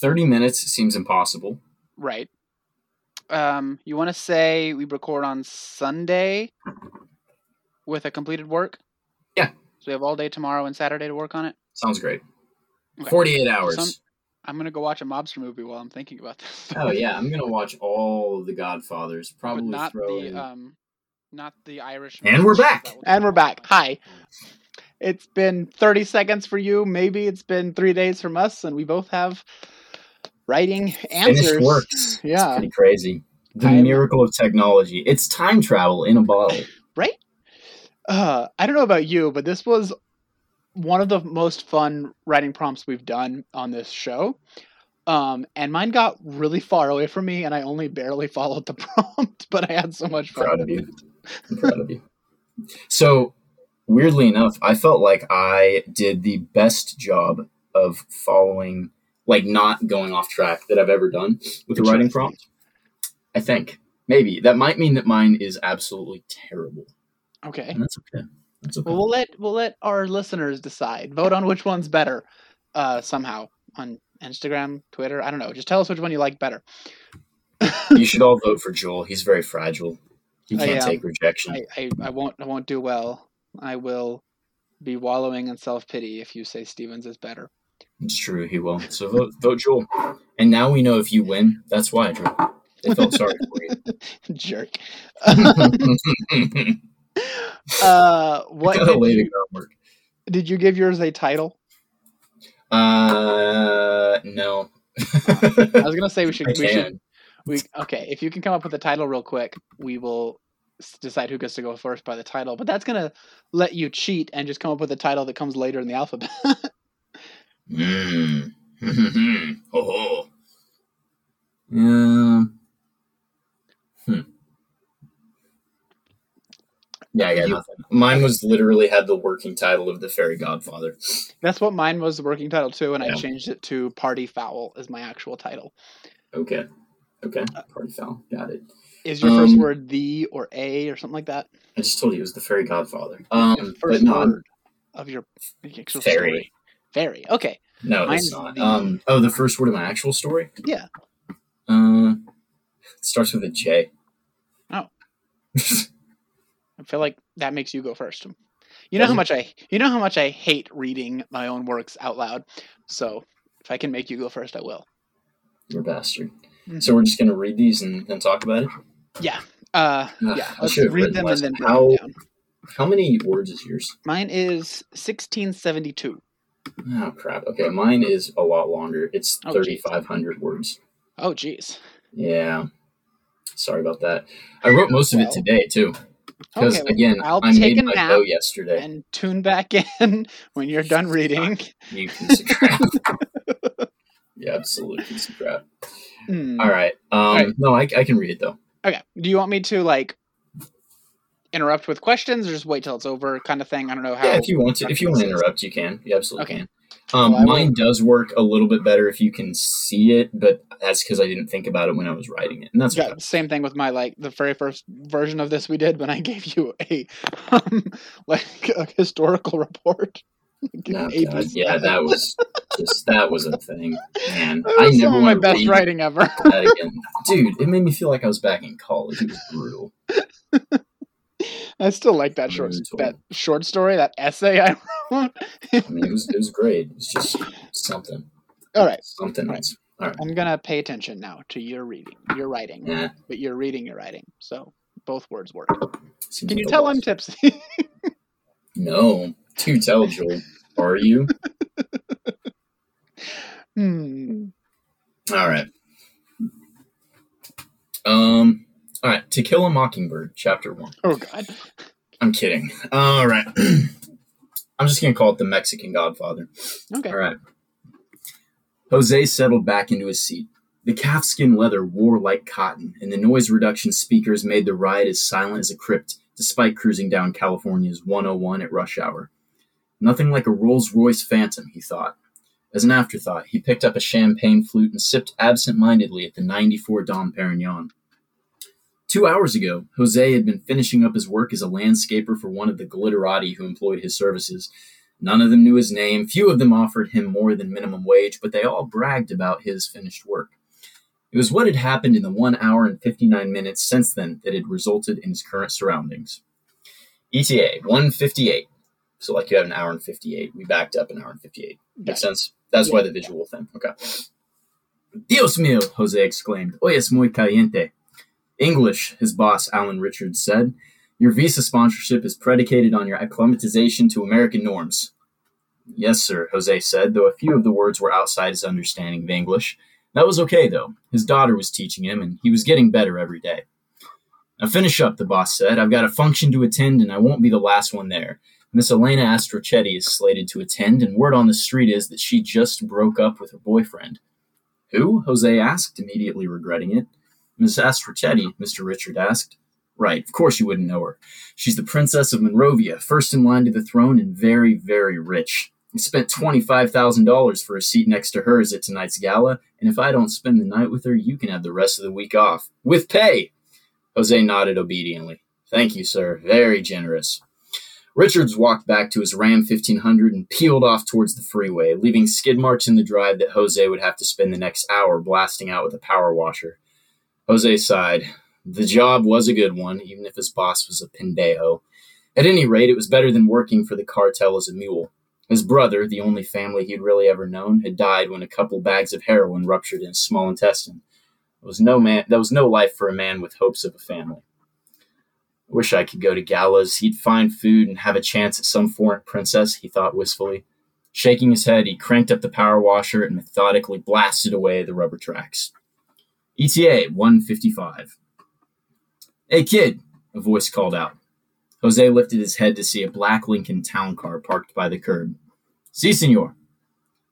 Speaker 2: thirty minutes seems impossible.
Speaker 3: Right. Um, you want to say we record on Sunday with a completed work?
Speaker 2: Yeah.
Speaker 3: So we have all day tomorrow and Saturday to work on it.
Speaker 2: Sounds great.
Speaker 3: Okay.
Speaker 2: Forty-eight hours.
Speaker 3: Some- I'm gonna go watch a mobster movie while I'm thinking about this.
Speaker 2: Oh yeah, I'm gonna watch all the Godfathers.
Speaker 3: but
Speaker 2: Probably
Speaker 3: not
Speaker 2: throw
Speaker 3: the
Speaker 2: in.
Speaker 3: um, not the Irish.
Speaker 2: And we're back!
Speaker 3: And we're back. Hi. It's been 30 seconds for you. Maybe it's been three days from us, and we both have writing answers.
Speaker 2: Finished works. It's
Speaker 3: Yeah.
Speaker 2: pretty crazy. The
Speaker 3: I am-
Speaker 2: miracle of technology. It's time travel in a bottle. Right.
Speaker 3: Uh, I don't know about you, but this was one of the most fun writing prompts we've done on this show. Um, and mine got really far away from me, and I only barely followed the prompt, but I had so much fun.
Speaker 2: proud of you. I'm proud of you. So, weirdly enough, I felt like I did the best job of following, like not going off track that I've ever done with the writing prompt. I think maybe that might mean that mine is absolutely terrible,
Speaker 3: Okay.
Speaker 2: and that's okay. That's okay.
Speaker 3: Well, we'll let we'll let our listeners decide. Vote on which one's better. Uh, somehow on Instagram, Twitter. I don't know. Just tell us which one you like better.
Speaker 2: you should all vote for Joel. He's very fragile. He can't
Speaker 3: am.
Speaker 2: take rejection.
Speaker 3: I, I, I won't I won't do well. I will be wallowing in self pity if you say Stevens is better.
Speaker 2: It's true, he will. So vote, vote Joel. And now we know if you win, that's why, Joel. They felt sorry for you. Jerk.
Speaker 3: uh, what did you, did you give yours a title?
Speaker 2: Uh, no.
Speaker 3: I was gonna say we should
Speaker 2: I
Speaker 3: we should we okay. If you can come up with a title real quick, we will decide who gets to go first by the title. But that's gonna let you cheat and just come up with a title that comes later in the alphabet.
Speaker 2: Mm. oh. Um. Hmm. Yeah, I got
Speaker 3: You-
Speaker 2: nothing. Mine was literally had the working title of the Fairy Godfather.
Speaker 3: that's what mine was the working title too, and I changed it to Party Foul as my actual title.
Speaker 2: Okay. Okay. Party foul. Got it.
Speaker 3: Is your first
Speaker 2: Um,
Speaker 3: word the or a or something like that?
Speaker 2: I just told you it was the Fairy Godfather.
Speaker 3: The
Speaker 2: Um, but
Speaker 3: first word of your
Speaker 2: Fairy.
Speaker 3: story. Fairy. Okay.
Speaker 2: no,
Speaker 3: Mine's
Speaker 2: it's not.
Speaker 3: the-
Speaker 2: Um, oh, the first word of my actual story.
Speaker 3: Yeah.
Speaker 2: Uh, it starts with a J.
Speaker 3: Oh. I feel like that makes you go first. You know how much I you know how much I hate reading my own works out loud. So if I can make you go first, I will.
Speaker 2: You're a bastard.
Speaker 3: Mhm.
Speaker 2: So we're just gonna read these and then talk about it.
Speaker 3: Yeah. Uh
Speaker 2: Ugh,
Speaker 3: yeah. Let's read them
Speaker 2: less.
Speaker 3: and then
Speaker 2: How-
Speaker 3: them down.
Speaker 2: How many words is yours?
Speaker 3: Mine is sixteen seventy two.
Speaker 2: Oh crap. Okay, mine is a lot longer. It's
Speaker 3: Oh,
Speaker 2: thirty
Speaker 3: geez.
Speaker 2: five hundred words.
Speaker 3: Oh geez.
Speaker 2: Yeah. Sorry about that. I wrote most of it today too. Because
Speaker 3: Okay, well,
Speaker 2: again,
Speaker 3: I'll
Speaker 2: I
Speaker 3: take
Speaker 2: made
Speaker 3: a
Speaker 2: my
Speaker 3: nap
Speaker 2: yesterday.
Speaker 3: and tune back in when you're done reading.
Speaker 2: You piece of crap. yeah, absolute piece of crap.
Speaker 3: Hmm.
Speaker 2: All right. Um,
Speaker 3: right.
Speaker 2: No, I, I can read it though.
Speaker 3: Okay. Do you want me to like interrupt with questions or just wait till it's over kind of thing? I don't know how.
Speaker 2: Yeah, if you want to, if you want to interrupt, you can. You absolutely
Speaker 3: Okay.
Speaker 2: can. Um,
Speaker 3: Well, will-
Speaker 2: mine does work a little bit better if you can see it, but that's because I didn't think about it when I was writing it, and that's
Speaker 3: Yeah, same thing with my like the very first version of this we did when I gave you a um, like a historical report.
Speaker 2: No, God, yeah, that was just that was a thing, man. I never
Speaker 3: some of my best writing ever.
Speaker 2: dude. It made me feel like I was back in college. It was brutal.
Speaker 3: I still like that short that short story, that essay I wrote.
Speaker 2: I mean, it was it was great. It's just something,
Speaker 3: All right,
Speaker 2: something
Speaker 3: Right.
Speaker 2: else. All right,
Speaker 3: I'm gonna pay attention now to your reading, your writing,
Speaker 2: yeah.
Speaker 3: but you're reading your writing, so both words work.
Speaker 2: seems
Speaker 3: Can you tell. I'm tipsy?
Speaker 2: No, do tell, Joel. Are you?
Speaker 3: hmm.
Speaker 2: All right. Um. All right. To Kill a Mockingbird, Chapter One.
Speaker 3: Oh God.
Speaker 2: I'm kidding. All right. I'm just gonna call it the Mexican Godfather.
Speaker 3: Okay.
Speaker 2: All right. Jose settled back into his seat. The calfskin leather wore like cotton, and the noise reduction speakers made the ride as silent as a crypt, despite cruising down California's 101 at rush hour. Nothing like a Rolls Royce Phantom, he thought. As an afterthought, he picked up a champagne flute and sipped absent mindedly at the 94 Dom Perignon. Two hours ago, Jose had been finishing up his work as a landscaper for one of the glitterati who employed his services. None of them knew his name, few of them offered him more than minimum wage, but they all bragged about his finished work. It was what had happened in the one hour and 59 minutes since then that had resulted in his current surroundings. ETA 158. So, like you have an hour and 58. We backed up an hour and 58. Makes sense? That's why the visual thing. Okay. Dios mío, Jose exclaimed. Hoy es muy caliente. English, his boss, Alan Richards, said. Your visa sponsorship is predicated on your acclimatization to American norms. Yes, sir, Jose said, though a few of the words were outside his understanding of English. That was okay, though. His daughter was teaching him, and he was getting better every day. Now finish up, the boss said. I've got a function to attend, and I won't be the last one there. Miss Elena Astrochetti is slated to attend, and word on the street is that she just broke up with her boyfriend. Who? Jose asked, immediately regretting it. Miss Astrochetti, Mr. Richard asked. Right, of course you wouldn't know her. She's the Princess of Monrovia, first in line to the throne and very, very rich. I spent $25,000 for a seat next to hers at tonight's gala, and if I don't spend the night with her, you can have the rest of the week off. With pay! Jose nodded obediently. Thank you, sir. Very generous. Richards walked back to his Ram 1500 and peeled off towards the freeway, leaving skid marks in the drive that Jose would have to spend the next hour blasting out with a power washer. Jose sighed. The job was a good one, even if his boss was a pendejo. At any rate, it was better than working for the cartel as a mule. His brother, the only family he'd really ever known, had died when a couple bags of heroin ruptured in his small intestine. There was no man there was no life for a man with hopes of a family. I wish I could go to galas, He'd find food, and have a chance at some foreign princess, he thought wistfully. Shaking his head, he cranked up the power washer and methodically blasted away the rubber tracks. ETA 155. Hey kid, a voice called out. Jose lifted his head to see a black Lincoln town car parked by the curb. Si, senor.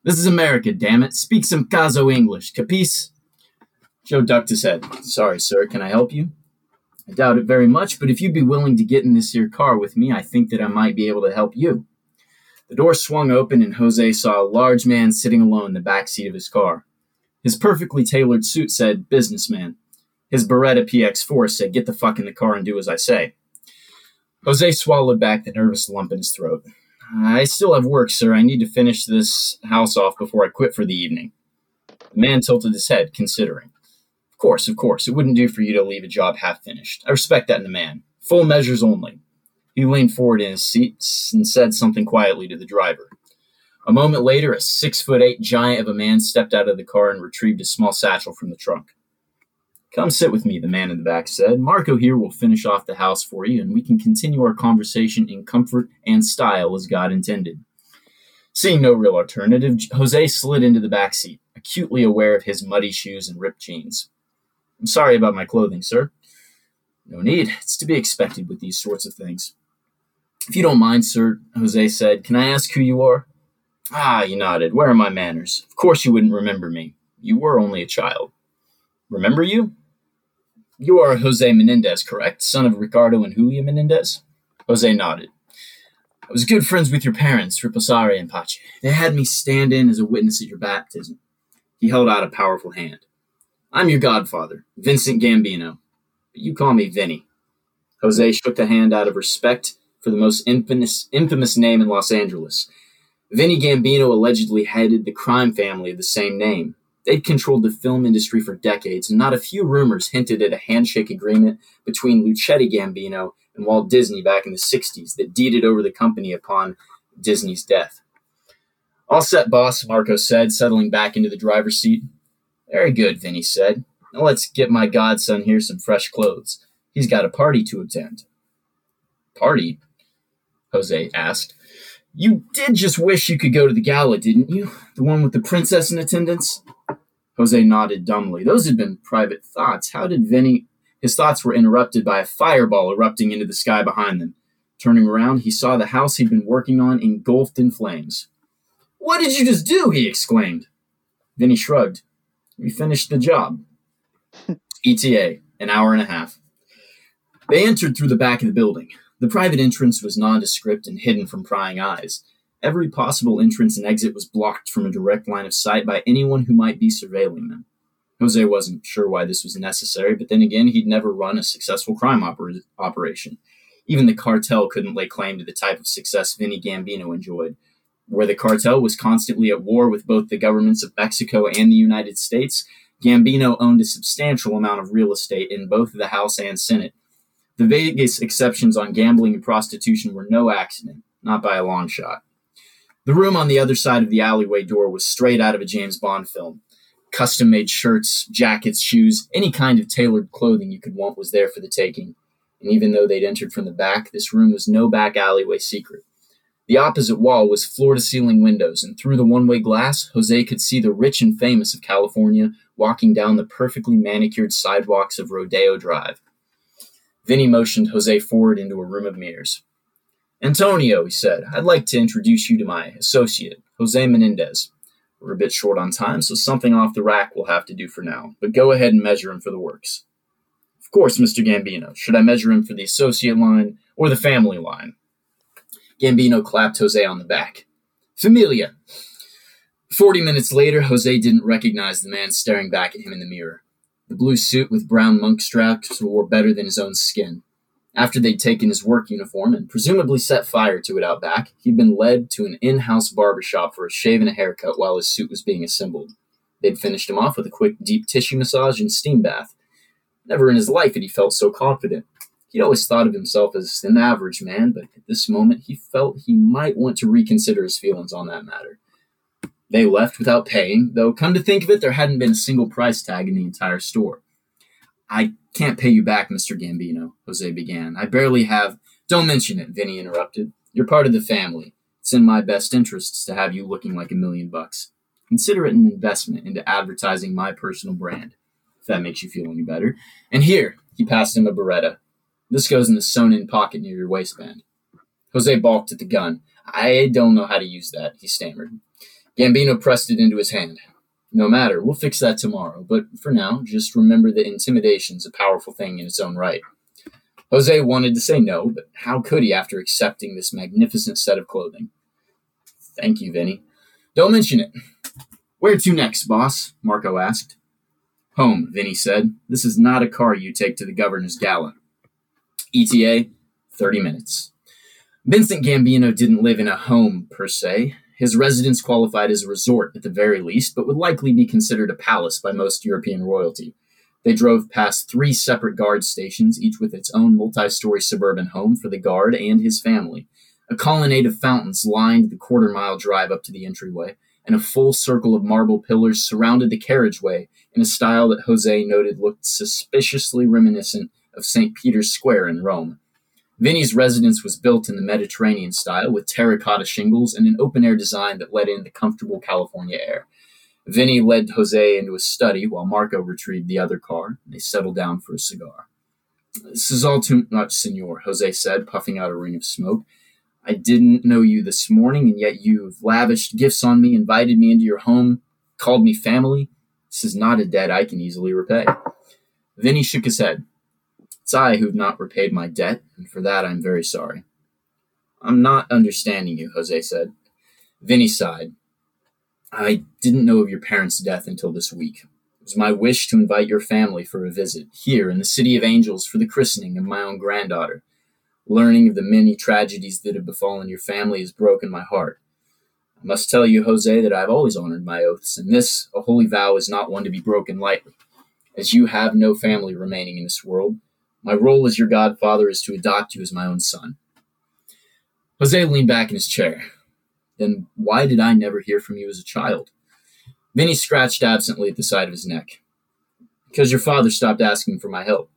Speaker 2: This is America, damn it. Speak some caso English, capice? Joe ducked his head. Sorry, sir, can I help you? I doubt it very much, but if you'd be willing to get in this here car with me, I think that I might be able to help you. The door swung open and Jose saw a large man sitting alone in the back seat of his car. His perfectly tailored suit said businessman. His Beretta PX4 said get the fuck in the car and do as I say. Jose swallowed back the nervous lump in his throat. I still have work, sir. I need to finish this house off before I quit for the evening. The man tilted his head, considering. Of course, of course. It wouldn't do for you to leave a job half finished. I respect that in a man. Full measures only. He leaned forward in his seat and said something quietly to the driver. A moment later, a six foot eight giant of a man stepped out of the car and retrieved a small satchel from the trunk. Come sit with me, the man in the back said. Marco here will finish off the house for you, and we can continue our conversation in comfort and style as God intended. Seeing no real alternative, Jose slid into the back seat, acutely aware of his muddy shoes and ripped jeans. I'm sorry about my clothing, sir. No need. It's to be expected with these sorts of things. If you don't mind, sir, Jose said, can I ask who you are? Ah, you nodded. Where are my manners? Of course you wouldn't remember me. You were only a child. Remember you? You are Jose Menendez, correct? Son of Ricardo and Julia Menendez? Jose nodded. I was good friends with your parents, Riposare in Pace. They had me stand in as a witness at your baptism. He held out a powerful hand. I'm your godfather, Vincent Gambino, but you call me Vinny. Jose shook the hand out of respect for the most infamous, infamous name in Los Angeles. Vinny Gambino allegedly headed the crime family of the same name. They'd controlled the film industry for decades, and not a few rumors hinted at a handshake agreement between Luchetti Gambino and Walt Disney back in the 60s that deeded over the company upon Disney's death. All set, boss, Marco said, settling back into the driver's seat. Very good, Vinny said. Now let's get my godson here some fresh clothes. He's got a party to attend. Party? Jose asked. You did just wish you could go to the gala, didn't you? The one with the princess in attendance? Jose nodded dumbly. Those had been private thoughts. How did Vinny. His thoughts were interrupted by a fireball erupting into the sky behind them. Turning around, he saw the house he'd been working on engulfed in flames. What did you just do? he exclaimed. Vinny shrugged. We finished the job. ETA, an hour and a half. They entered through the back of the building. The private entrance was nondescript and hidden from prying eyes. Every possible entrance and exit was blocked from a direct line of sight by anyone who might be surveilling them. Jose wasn't sure why this was necessary, but then again, he'd never run a successful crime oper- operation. Even the cartel couldn't lay claim to the type of success Vinny Gambino enjoyed. Where the cartel was constantly at war with both the governments of Mexico and the United States, Gambino owned a substantial amount of real estate in both the House and Senate, the Vegas exceptions on gambling and prostitution were no accident, not by a long shot. The room on the other side of the alleyway door was straight out of a James Bond film. Custom made shirts, jackets, shoes, any kind of tailored clothing you could want was there for the taking. And even though they'd entered from the back, this room was no back alleyway secret. The opposite wall was floor to ceiling windows, and through the one way glass, Jose could see the rich and famous of California walking down the perfectly manicured sidewalks of Rodeo Drive. Vinny motioned Jose forward into a room of mirrors. Antonio, he said, I'd like to introduce you to my associate, Jose Menendez. We're a bit short on time, so something off the rack will have to do for now, but go ahead and measure him for the works. Of course, Mr. Gambino. Should I measure him for the associate line or the family line? Gambino clapped Jose on the back. Familia. Forty minutes later, Jose didn't recognize the man staring back at him in the mirror. The blue suit with brown monk straps wore better than his own skin. After they'd taken his work uniform and presumably set fire to it out back, he'd been led to an in house barber shop for a shave and a haircut while his suit was being assembled. They'd finished him off with a quick deep tissue massage and steam bath. Never in his life had he felt so confident. He'd always thought of himself as an average man, but at this moment he felt he might want to reconsider his feelings on that matter. They left without paying, though come to think of it, there hadn't been a single price tag in the entire store. I can't pay you back, Mr. Gambino, Jose began. I barely have. Don't mention it, Vinny interrupted. You're part of the family. It's in my best interests to have you looking like a million bucks. Consider it an investment into advertising my personal brand, if that makes you feel any better. And here, he passed him a Beretta. This goes in the sewn in pocket near your waistband. Jose balked at the gun. I don't know how to use that, he stammered. Gambino pressed it into his hand. No matter, we'll fix that tomorrow, but for now, just remember that intimidation's a powerful thing in its own right. Jose wanted to say no, but how could he after accepting this magnificent set of clothing? Thank you, Vinny. Don't mention it. Where to next, boss? Marco asked. Home, Vinny said. This is not a car you take to the governor's gala. ETA, 30 minutes. Vincent Gambino didn't live in a home, per se. His residence qualified as a resort at the very least, but would likely be considered a palace by most European royalty. They drove past three separate guard stations, each with its own multi story suburban home for the guard and his family. A colonnade of fountains lined the quarter mile drive up to the entryway, and a full circle of marble pillars surrounded the carriageway in a style that Jose noted looked suspiciously reminiscent of St. Peter's Square in Rome. Vinny's residence was built in the Mediterranean style with terracotta shingles and an open air design that let in the comfortable California air. Vinny led Jose into a study while Marco retrieved the other car. They settled down for a cigar. This is all too much, senor, Jose said, puffing out a ring of smoke. I didn't know you this morning, and yet you've lavished gifts on me, invited me into your home, called me family. This is not a debt I can easily repay. Vinny shook his head. It's I who've not repaid my debt, and for that I'm very sorry. I'm not understanding you, Jose said. Vinny sighed. I didn't know of your parents' death until this week. It was my wish to invite your family for a visit here in the City of Angels for the christening of my own granddaughter. Learning of the many tragedies that have befallen your family has broken my heart. I must tell you, Jose, that I have always honored my oaths, and this, a holy vow, is not one to be broken lightly. As you have no family remaining in this world, my role as your godfather is to adopt you as my own son. Jose leaned back in his chair. Then why did I never hear from you as a child? Vinny scratched absently at the side of his neck. Because your father stopped asking for my help.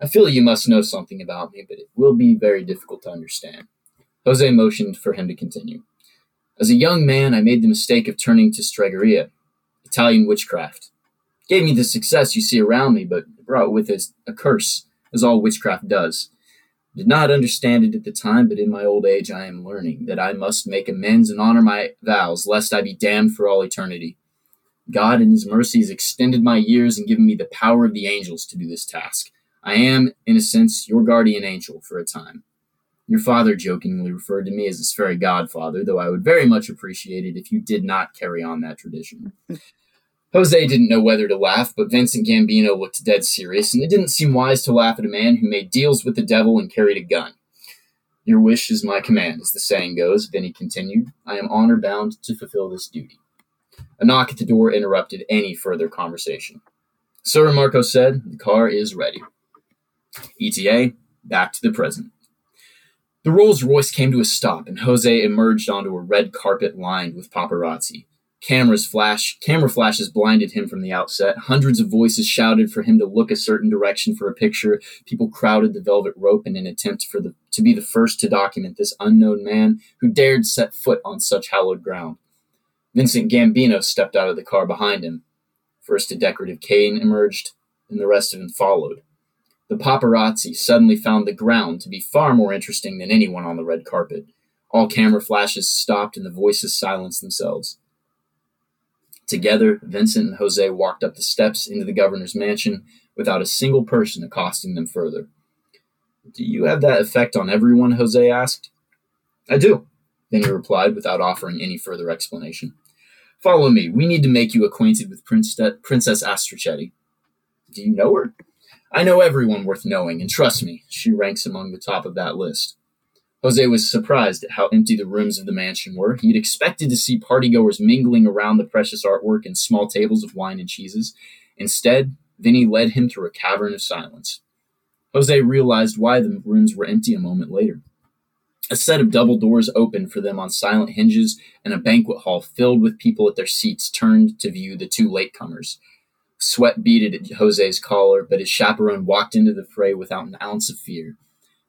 Speaker 2: I feel you must know something about me, but it will be very difficult to understand. Jose motioned for him to continue. As a young man, I made the mistake of turning to Stregheria, Italian witchcraft. It gave me the success you see around me, but brought with it a curse, as all witchcraft does. Did not understand it at the time, but in my old age I am learning that I must make amends and honor my vows, lest I be damned for all eternity. God, in His mercy, has extended my years and given me the power of the angels to do this task. I am, in a sense, your guardian angel for a time. Your father jokingly referred to me as his fairy godfather, though I would very much appreciate it if you did not carry on that tradition. Jose didn't know whether to laugh, but Vincent Gambino looked dead serious, and it didn't seem wise to laugh at a man who made deals with the devil and carried a gun. Your wish is my command, as the saying goes, Vinny continued. I am honor bound to fulfill this duty. A knock at the door interrupted any further conversation. Sir, Marco said, the car is ready. ETA, back to the present. The Rolls Royce came to a stop, and Jose emerged onto a red carpet lined with paparazzi. Cameras flash, camera flashes blinded him from the outset. Hundreds of voices shouted for him to look a certain direction for a picture. People crowded the velvet rope in an attempt for the to be the first to document this unknown man who dared set foot on such hallowed ground. Vincent Gambino stepped out of the car behind him. First a decorative cane emerged, and the rest of him followed. The paparazzi suddenly found the ground to be far more interesting than anyone on the red carpet. All camera flashes stopped and the voices silenced themselves. Together, Vincent and Jose walked up the steps into the governor's mansion without a single person accosting them further. Do you have that effect on everyone? Jose asked. I do, Vinny replied without offering any further explanation. Follow me. We need to make you acquainted with Princess Astrochetti. Do you know her? I know everyone worth knowing, and trust me, she ranks among the top of that list. Jose was surprised at how empty the rooms of the mansion were. He had expected to see partygoers mingling around the precious artwork and small tables of wine and cheeses. Instead, Vinny led him through a cavern of silence. Jose realized why the rooms were empty a moment later. A set of double doors opened for them on silent hinges, and a banquet hall filled with people at their seats turned to view the two latecomers. Sweat beaded at Jose's collar, but his chaperone walked into the fray without an ounce of fear.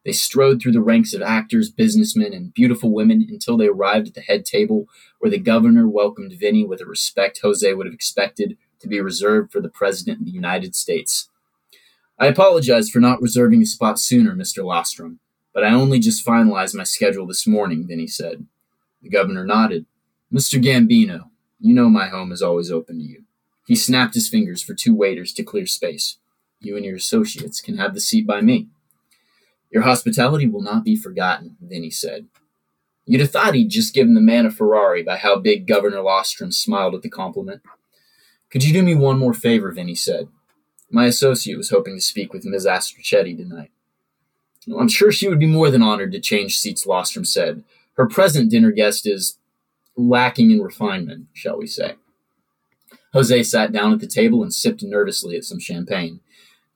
Speaker 2: They strode through the ranks of actors, businessmen, and beautiful women until they arrived at the head table, where the governor welcomed Vinny with a respect Jose would have expected to be reserved for the President of the United States. I apologize for not reserving a spot sooner, Mr. Lostrom, but I only just finalized my schedule this morning, Vinny said. The governor nodded. Mr. Gambino, you know my home is always open to you. He snapped his fingers for two waiters to clear space. You and your associates can have the seat by me. Your hospitality will not be forgotten, Vinny said. You'd have thought he'd just given the man a Ferrari by how big Governor Lostrom smiled at the compliment. Could you do me one more favor, Vinny said. My associate was hoping to speak with Ms. Astrochetti tonight. I'm sure she would be more than honored to change seats, Lostrom said. Her present dinner guest is lacking in refinement, shall we say. Jose sat down at the table and sipped nervously at some champagne.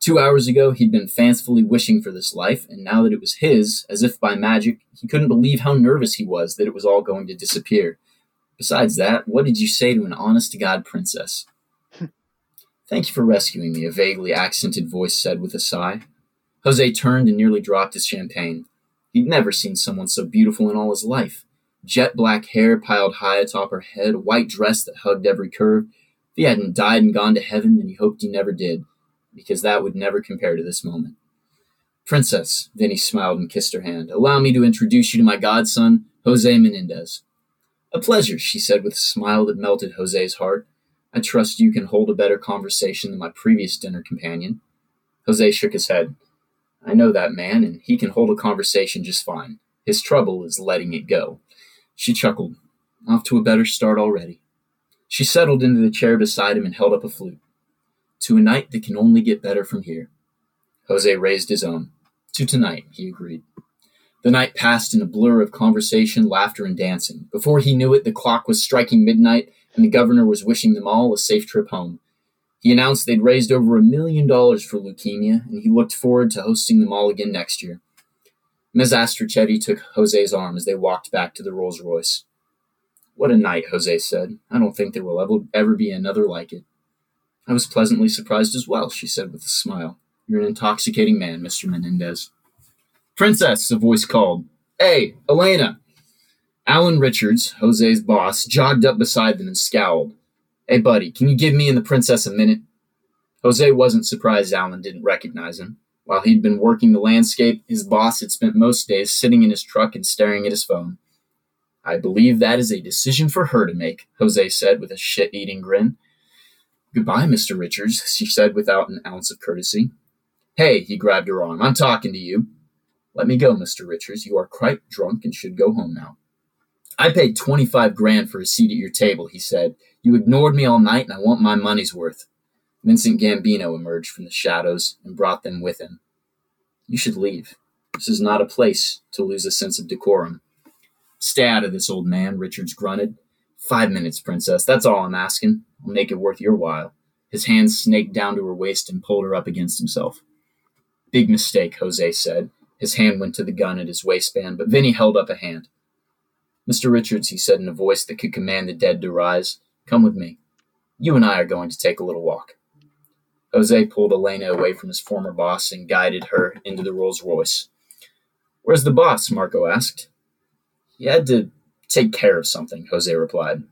Speaker 2: Two hours ago, he'd been fancifully wishing for this life, and now that it was his, as if by magic, he couldn't believe how nervous he was that it was all going to disappear. Besides that, what did you say to an honest to God princess? Thank you for rescuing me, a vaguely accented voice said with a sigh. Jose turned and nearly dropped his champagne. He'd never seen someone so beautiful in all his life. Jet black hair piled high atop her head, a white dress that hugged every curve. If he hadn't died and gone to heaven, then he hoped he never did because that would never compare to this moment. Princess, Vinny smiled and kissed her hand, allow me to introduce you to my godson, Jose Menendez. A pleasure, she said with a smile that melted Jose's heart. I trust you can hold a better conversation than my previous dinner companion. Jose shook his head. I know that man, and he can hold a conversation just fine. His trouble is letting it go. She chuckled. Off to a better start already. She settled into the chair beside him and held up a flute to a night that can only get better from here. Jose raised his own. To tonight, he agreed. The night passed in a blur of conversation, laughter, and dancing. Before he knew it, the clock was striking midnight, and the governor was wishing them all a safe trip home. He announced they'd raised over a million dollars for leukemia, and he looked forward to hosting them all again next year. Ms. Astrochetti took Jose's arm as they walked back to the Rolls Royce. What a night, Jose said. I don't think there will ever, ever be another like it. I was pleasantly surprised as well, she said with a smile. You're an intoxicating man, Mr. Menendez. Princess, a voice called. Hey, Elena! Alan Richards, Jose's boss, jogged up beside them and scowled. Hey, buddy, can you give me and the princess a minute? Jose wasn't surprised Alan didn't recognize him. While he'd been working the landscape, his boss had spent most days sitting in his truck and staring at his phone. I believe that is a decision for her to make, Jose said with a shit eating grin. Goodbye, Mr. Richards, she said without an ounce of courtesy. Hey, he grabbed her arm. I'm talking to you. Let me go, Mr. Richards. You are quite drunk and should go home now. I paid 25 grand for a seat at your table, he said. You ignored me all night and I want my money's worth. Vincent Gambino emerged from the shadows and brought them with him. You should leave. This is not a place to lose a sense of decorum. Stay out of this, old man, Richards grunted. Five minutes, princess. That's all I'm asking. I'll make it worth your while. His hands snaked down to her waist and pulled her up against himself. Big mistake, Jose said. His hand went to the gun at his waistband, but Vinny held up a hand. Mr. Richards, he said in a voice that could command the dead to rise, come with me. You and I are going to take a little walk. Jose pulled Elena away from his former boss and guided her into the Rolls Royce. Where's the boss? Marco asked. He had to take care of something, Jose replied.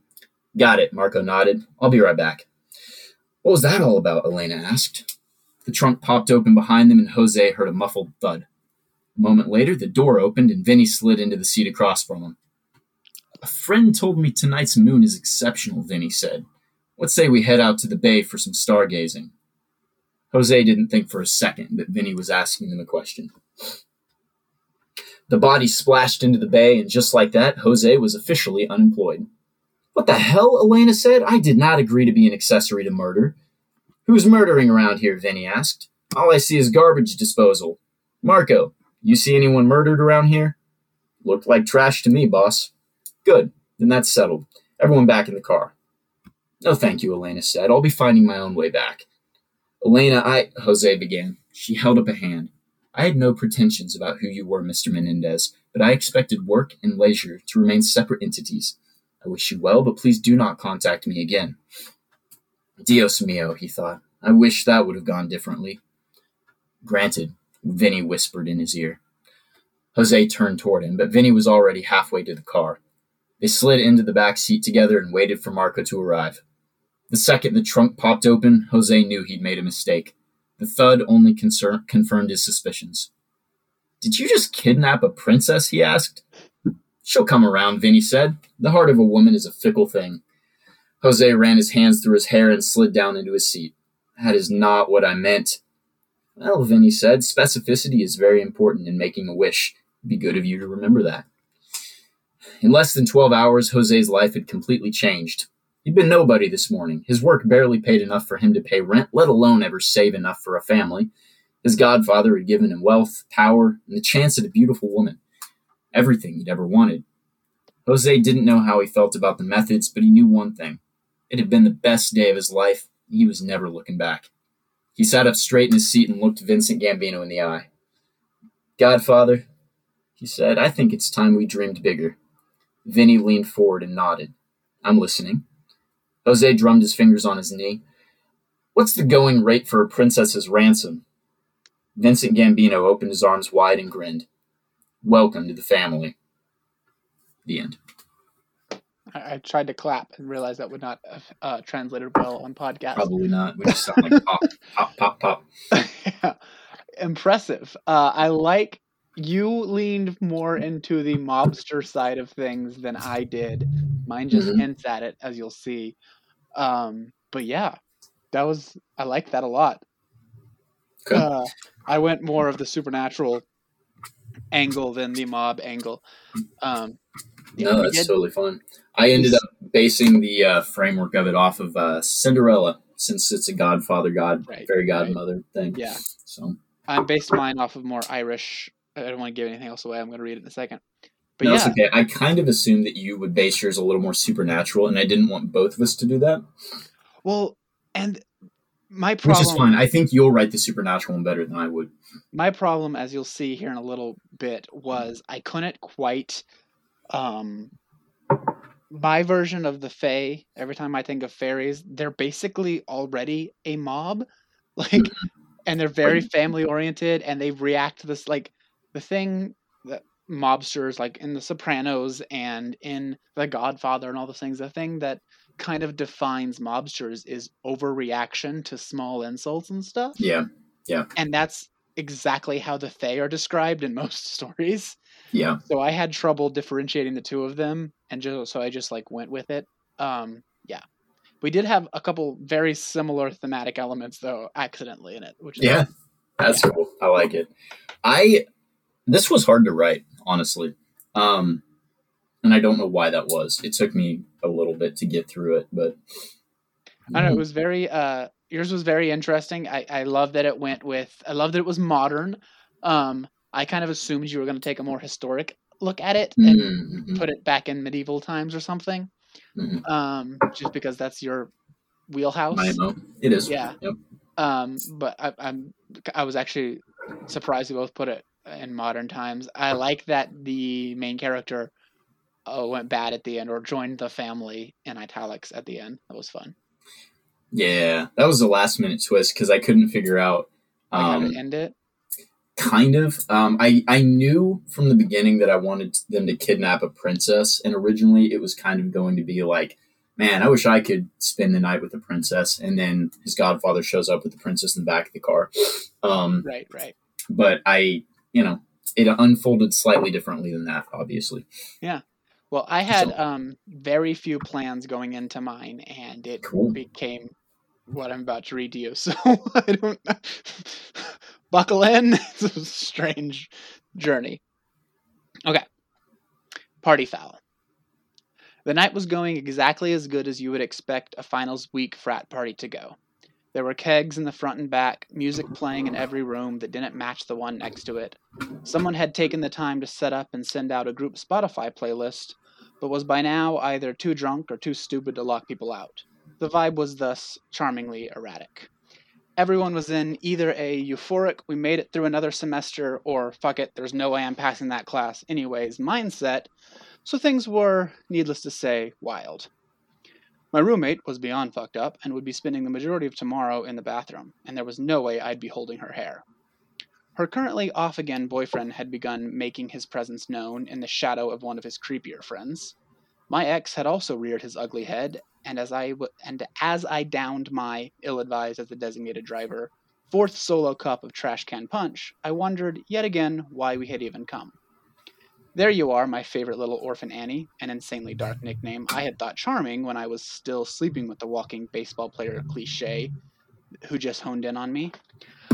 Speaker 2: Got it, Marco nodded. I'll be right back. What was that all about? Elena asked. The trunk popped open behind them and Jose heard a muffled thud. A moment later, the door opened and Vinny slid into the seat across from him. A friend told me tonight's moon is exceptional, Vinny said. Let's say we head out to the bay for some stargazing. Jose didn't think for a second that Vinny was asking them a question. The body splashed into the bay, and just like that, Jose was officially unemployed. What the hell? Elena said. I did not agree to be an accessory to murder. Who's murdering around here? Vinny asked. All I see is garbage disposal. Marco, you see anyone murdered around here? Looked like trash to me, boss. Good. Then that's settled. Everyone back in the car. No, thank you, Elena said. I'll be finding my own way back. Elena, I. Jose began. She held up a hand. I had no pretensions about who you were, Mr. Menendez, but I expected work and leisure to remain separate entities. I wish you well, but please do not contact me again. Dios mio, he thought. I wish that would have gone differently. Granted, Vinny whispered in his ear. Jose turned toward him, but Vinny was already halfway to the car. They slid into the back seat together and waited for Marco to arrive. The second the trunk popped open, Jose knew he'd made a mistake. The thud only concern- confirmed his suspicions. Did you just kidnap a princess? he asked. She'll come around, Vinny said. The heart of a woman is a fickle thing. Jose ran his hands through his hair and slid down into his seat. That is not what I meant. Well, Vinny said, specificity is very important in making a wish. It'd be good of you to remember that. In less than 12 hours, Jose's life had completely changed. He'd been nobody this morning. His work barely paid enough for him to pay rent, let alone ever save enough for a family. His godfather had given him wealth, power, and the chance at a beautiful woman. Everything he'd ever wanted. Jose didn't know how he felt about the methods, but he knew one thing. It had been the best day of his life, and he was never looking back. He sat up straight in his seat and looked Vincent Gambino in the eye. Godfather, he said, I think it's time we dreamed bigger. Vinny leaned forward and nodded. I'm listening. Jose drummed his fingers on his knee. What's the going rate for a princess's ransom? Vincent Gambino opened his arms wide and grinned. Welcome to the family. The end.
Speaker 3: I, tried to clap and realized that would not have uh, translated well on podcast.
Speaker 2: Probably not. We just sound like pop, pop, pop, pop.
Speaker 3: yeah. Impressive. Uh, I like you leaned more into the mobster side of things than I did. Mine just
Speaker 2: Mhm.
Speaker 3: hints at it, as you'll see. Um, but yeah, that was I like that a lot.
Speaker 2: Okay.
Speaker 3: Uh, I went more of the supernatural angle than the mob angle. Um, yeah,
Speaker 2: no, that's
Speaker 3: did-
Speaker 2: totally fine. I ended up basing the uh, framework of it off of uh, Cinderella, since it's a godfather, god,
Speaker 3: Right,
Speaker 2: fairy
Speaker 3: right.
Speaker 2: godmother thing.
Speaker 3: yeah.
Speaker 2: So
Speaker 3: I based mine off of more Irish I don't want to give anything else away. I'm going to read it in a second. But
Speaker 2: no,
Speaker 3: yeah,
Speaker 2: okay. I kind of assumed that you would base yours a little more supernatural, and I didn't want both of us to do that,
Speaker 3: well, and my
Speaker 2: which is fine. I think you'll write the supernatural one better than I would.
Speaker 3: my problem as you'll see here in a little bit was i couldn't quite um my version of the fae every time i think of fairies they're basically already a mob like and they're very family oriented and they react to this like the thing that mobsters like in the sopranos and in the godfather and all those things the thing that kind of defines mobsters is overreaction to small insults and stuff
Speaker 2: Yeah, Yeah.
Speaker 3: and that's exactly how the Fae are described in most stories.
Speaker 2: yeah,
Speaker 3: So I had trouble differentiating the two of them, and just so I just like went with it. Um, yeah, we did have a couple very similar thematic elements though, accidentally in it, which is
Speaker 2: yeah. That's cool. I like it. I this was hard to write, honestly, um, and I don't know why that was. It took me a little bit to get through it, but
Speaker 3: I don't know. It was very. Uh, yours was very interesting. I I love that it went with. I love that it was modern. Um, I kind of assumed you were going to take a more historic look at it and
Speaker 2: Mhm,
Speaker 3: put it back in medieval times or something.
Speaker 2: mhm.
Speaker 3: Um, just because that's your wheelhouse.
Speaker 2: It is.
Speaker 3: Yeah.
Speaker 2: Yep.
Speaker 3: Um, but I, I'm I was actually surprised you both put it in modern times. I like that the main character uh, went bad at the end or joined the family in italics at the end. That was fun.
Speaker 2: Yeah, that was a last minute twist because I couldn't figure out.
Speaker 3: Like how
Speaker 2: Um,
Speaker 3: to end it.
Speaker 2: kind of. Um, I I knew from the beginning that I wanted them to kidnap a princess, and originally it was kind of going to be like, man, I wish I could spend the night with the princess, and then his godfather shows up with the princess in the back of the car. Um,
Speaker 3: Right, right.
Speaker 2: but I, you know, it unfolded slightly differently than that, obviously. Yeah.
Speaker 3: Well, I had
Speaker 2: So-
Speaker 3: um very few plans going into mine, and it
Speaker 2: Cool.
Speaker 3: became what I'm about to read to you. So I don't buckle in. It's a strange journey. Okay. Party foul. The night was going exactly as good as you would expect a finals week frat party to go. There were kegs in the front and back, music mm-hmm. playing in every room that didn't match the one next to it. Someone had taken the time to set up and send out a group Spotify playlist, but was by now either too drunk or too stupid to lock people out. The vibe was thus charmingly erratic. Everyone was in either a euphoric, we made it through another semester, or fuck it, there's no way I'm passing that class anyways mindset, so things were, needless to say, wild. My roommate was beyond fucked up and would be spending the majority of tomorrow in the bathroom, and there was no way I'd be holding her hair. Her currently off again boyfriend had begun making his presence known in the shadow of one of his creepier friends. My ex had also reared his ugly head, and as I w- and as I downed my ill-advised as the designated driver fourth solo cup of trash can punch, I wondered yet again why we had even come. There you are, my favorite little orphan Annie, an insanely dark nickname I had thought charming when I was still sleeping with the walking baseball player cliche who just honed in on me.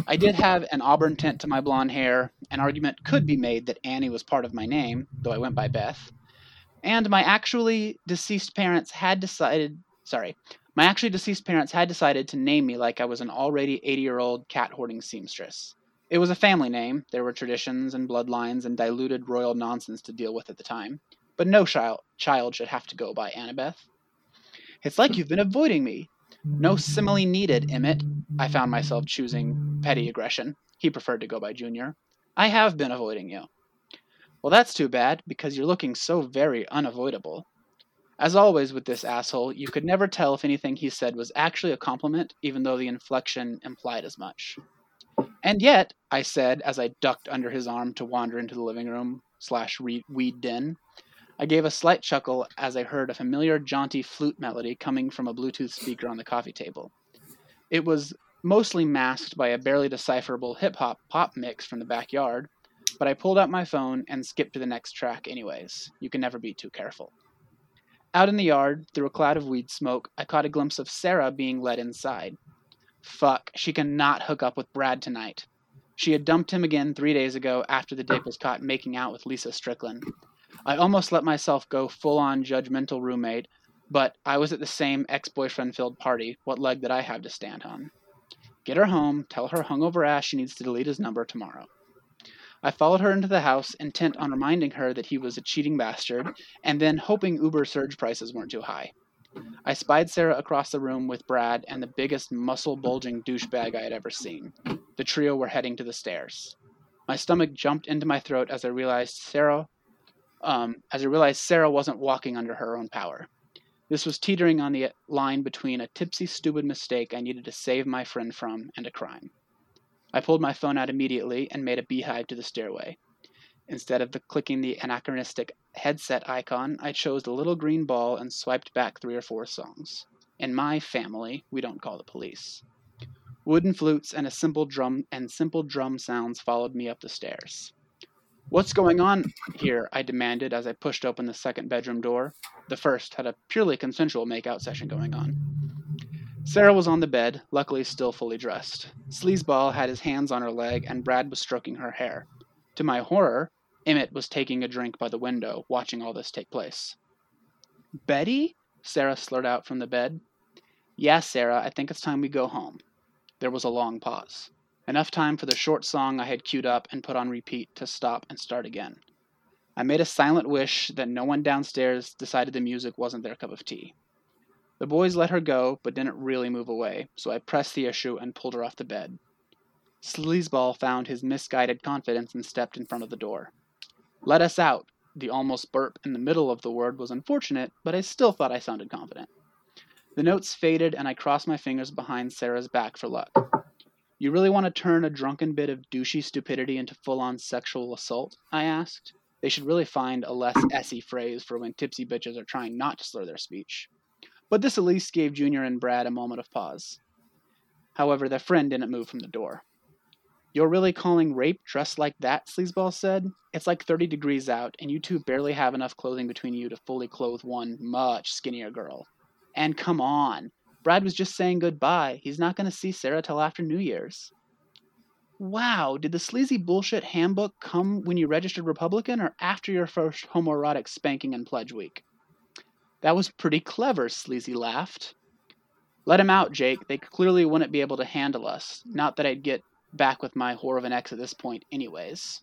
Speaker 3: I did have an auburn tint to my blonde hair. An argument could be made that Annie was part of my name, though I went by Beth. And my actually deceased parents had decided, sorry, my actually deceased parents had decided to name me like I was an already 80 year old cat hoarding seamstress. It was a family name. There were traditions and bloodlines and diluted royal nonsense to deal with at the time. But no child, child should have to go by Annabeth. It's like you've been avoiding me. No simile needed, Emmett. I found myself choosing petty aggression. He preferred to go by Junior. I have been avoiding you. Well, that's too bad, because you're looking so very unavoidable. As always with this asshole, you could never tell if anything he said was actually a compliment, even though the inflection implied as much. And yet, I said as I ducked under his arm to wander into the living room slash weed den, I gave a slight chuckle as I heard a familiar jaunty flute melody coming from a Bluetooth speaker on the coffee table. It was mostly masked by a barely decipherable hip hop pop mix from the backyard, but I pulled out my phone and skipped to the next track anyways. You can never be too careful. Out in the yard, through a cloud of weed smoke, I caught a glimpse of Sarah being led inside. Fuck, she cannot hook up with Brad tonight. She had dumped him again three days ago after the dick was caught making out with Lisa Strickland. I almost let myself go full on judgmental roommate, but I was at the same ex boyfriend filled party. What leg did I have to stand on? Get her home, tell her hungover ass she needs to delete his number tomorrow. I followed her into the house, intent on reminding her that he was a cheating bastard, and then hoping Uber surge prices weren't too high. I spied Sarah across the room with Brad and the biggest muscle bulging douchebag I had ever seen. The trio were heading to the stairs. My stomach jumped into my throat as I realized Sarah um, as I realized Sarah wasn't walking under her own power. This was teetering on the line between a tipsy, stupid mistake I needed to save my friend from and a crime. I pulled my phone out immediately and made a beehive to the stairway. Instead of the clicking the anachronistic headset icon, I chose the little green ball and swiped back three or four songs. In my family, we don't call the police. Wooden flutes and a simple drum and simple drum sounds followed me up the stairs. What's going on here? I demanded as I pushed open the second bedroom door. The first had a purely consensual makeout session going on. Sarah was on the bed, luckily still fully dressed. Sleazeball had his hands on her leg, and Brad was stroking her hair. To my horror, Emmett was taking a drink by the window, watching all this take place. Betty? Sarah slurred out from the bed. Yeah, Sarah, I think it's time we go home. There was a long pause. Enough time for the short song I had queued up and put on repeat to stop and start again. I made a silent wish that no one downstairs decided the music wasn't their cup of tea. The boys let her go, but didn't really move away, so I pressed the issue and pulled her off the bed. Sleazeball found his misguided confidence and stepped in front of the door. Let us out. The almost burp in the middle of the word was unfortunate, but I still thought I sounded confident. The notes faded, and I crossed my fingers behind Sarah's back for luck. You really want to turn a drunken bit of douchey stupidity into full on sexual assault? I asked. They should really find a less essy phrase for when tipsy bitches are trying not to slur their speech. But this at least gave Junior and Brad a moment of pause. However, their friend didn't move from the door. You're really calling rape dressed like that? Sleazeball said. It's like 30 degrees out, and you two barely have enough clothing between you to fully clothe one much skinnier girl. And come on, Brad was just saying goodbye. He's not going to see Sarah till after New Year's. Wow, did the sleazy bullshit handbook come when you registered Republican or after your first homoerotic spanking and pledge week? That was pretty clever, Sleazy laughed. Let him out, Jake. They clearly wouldn't be able to handle us. Not that I'd get back with my whore of an ex at this point, anyways.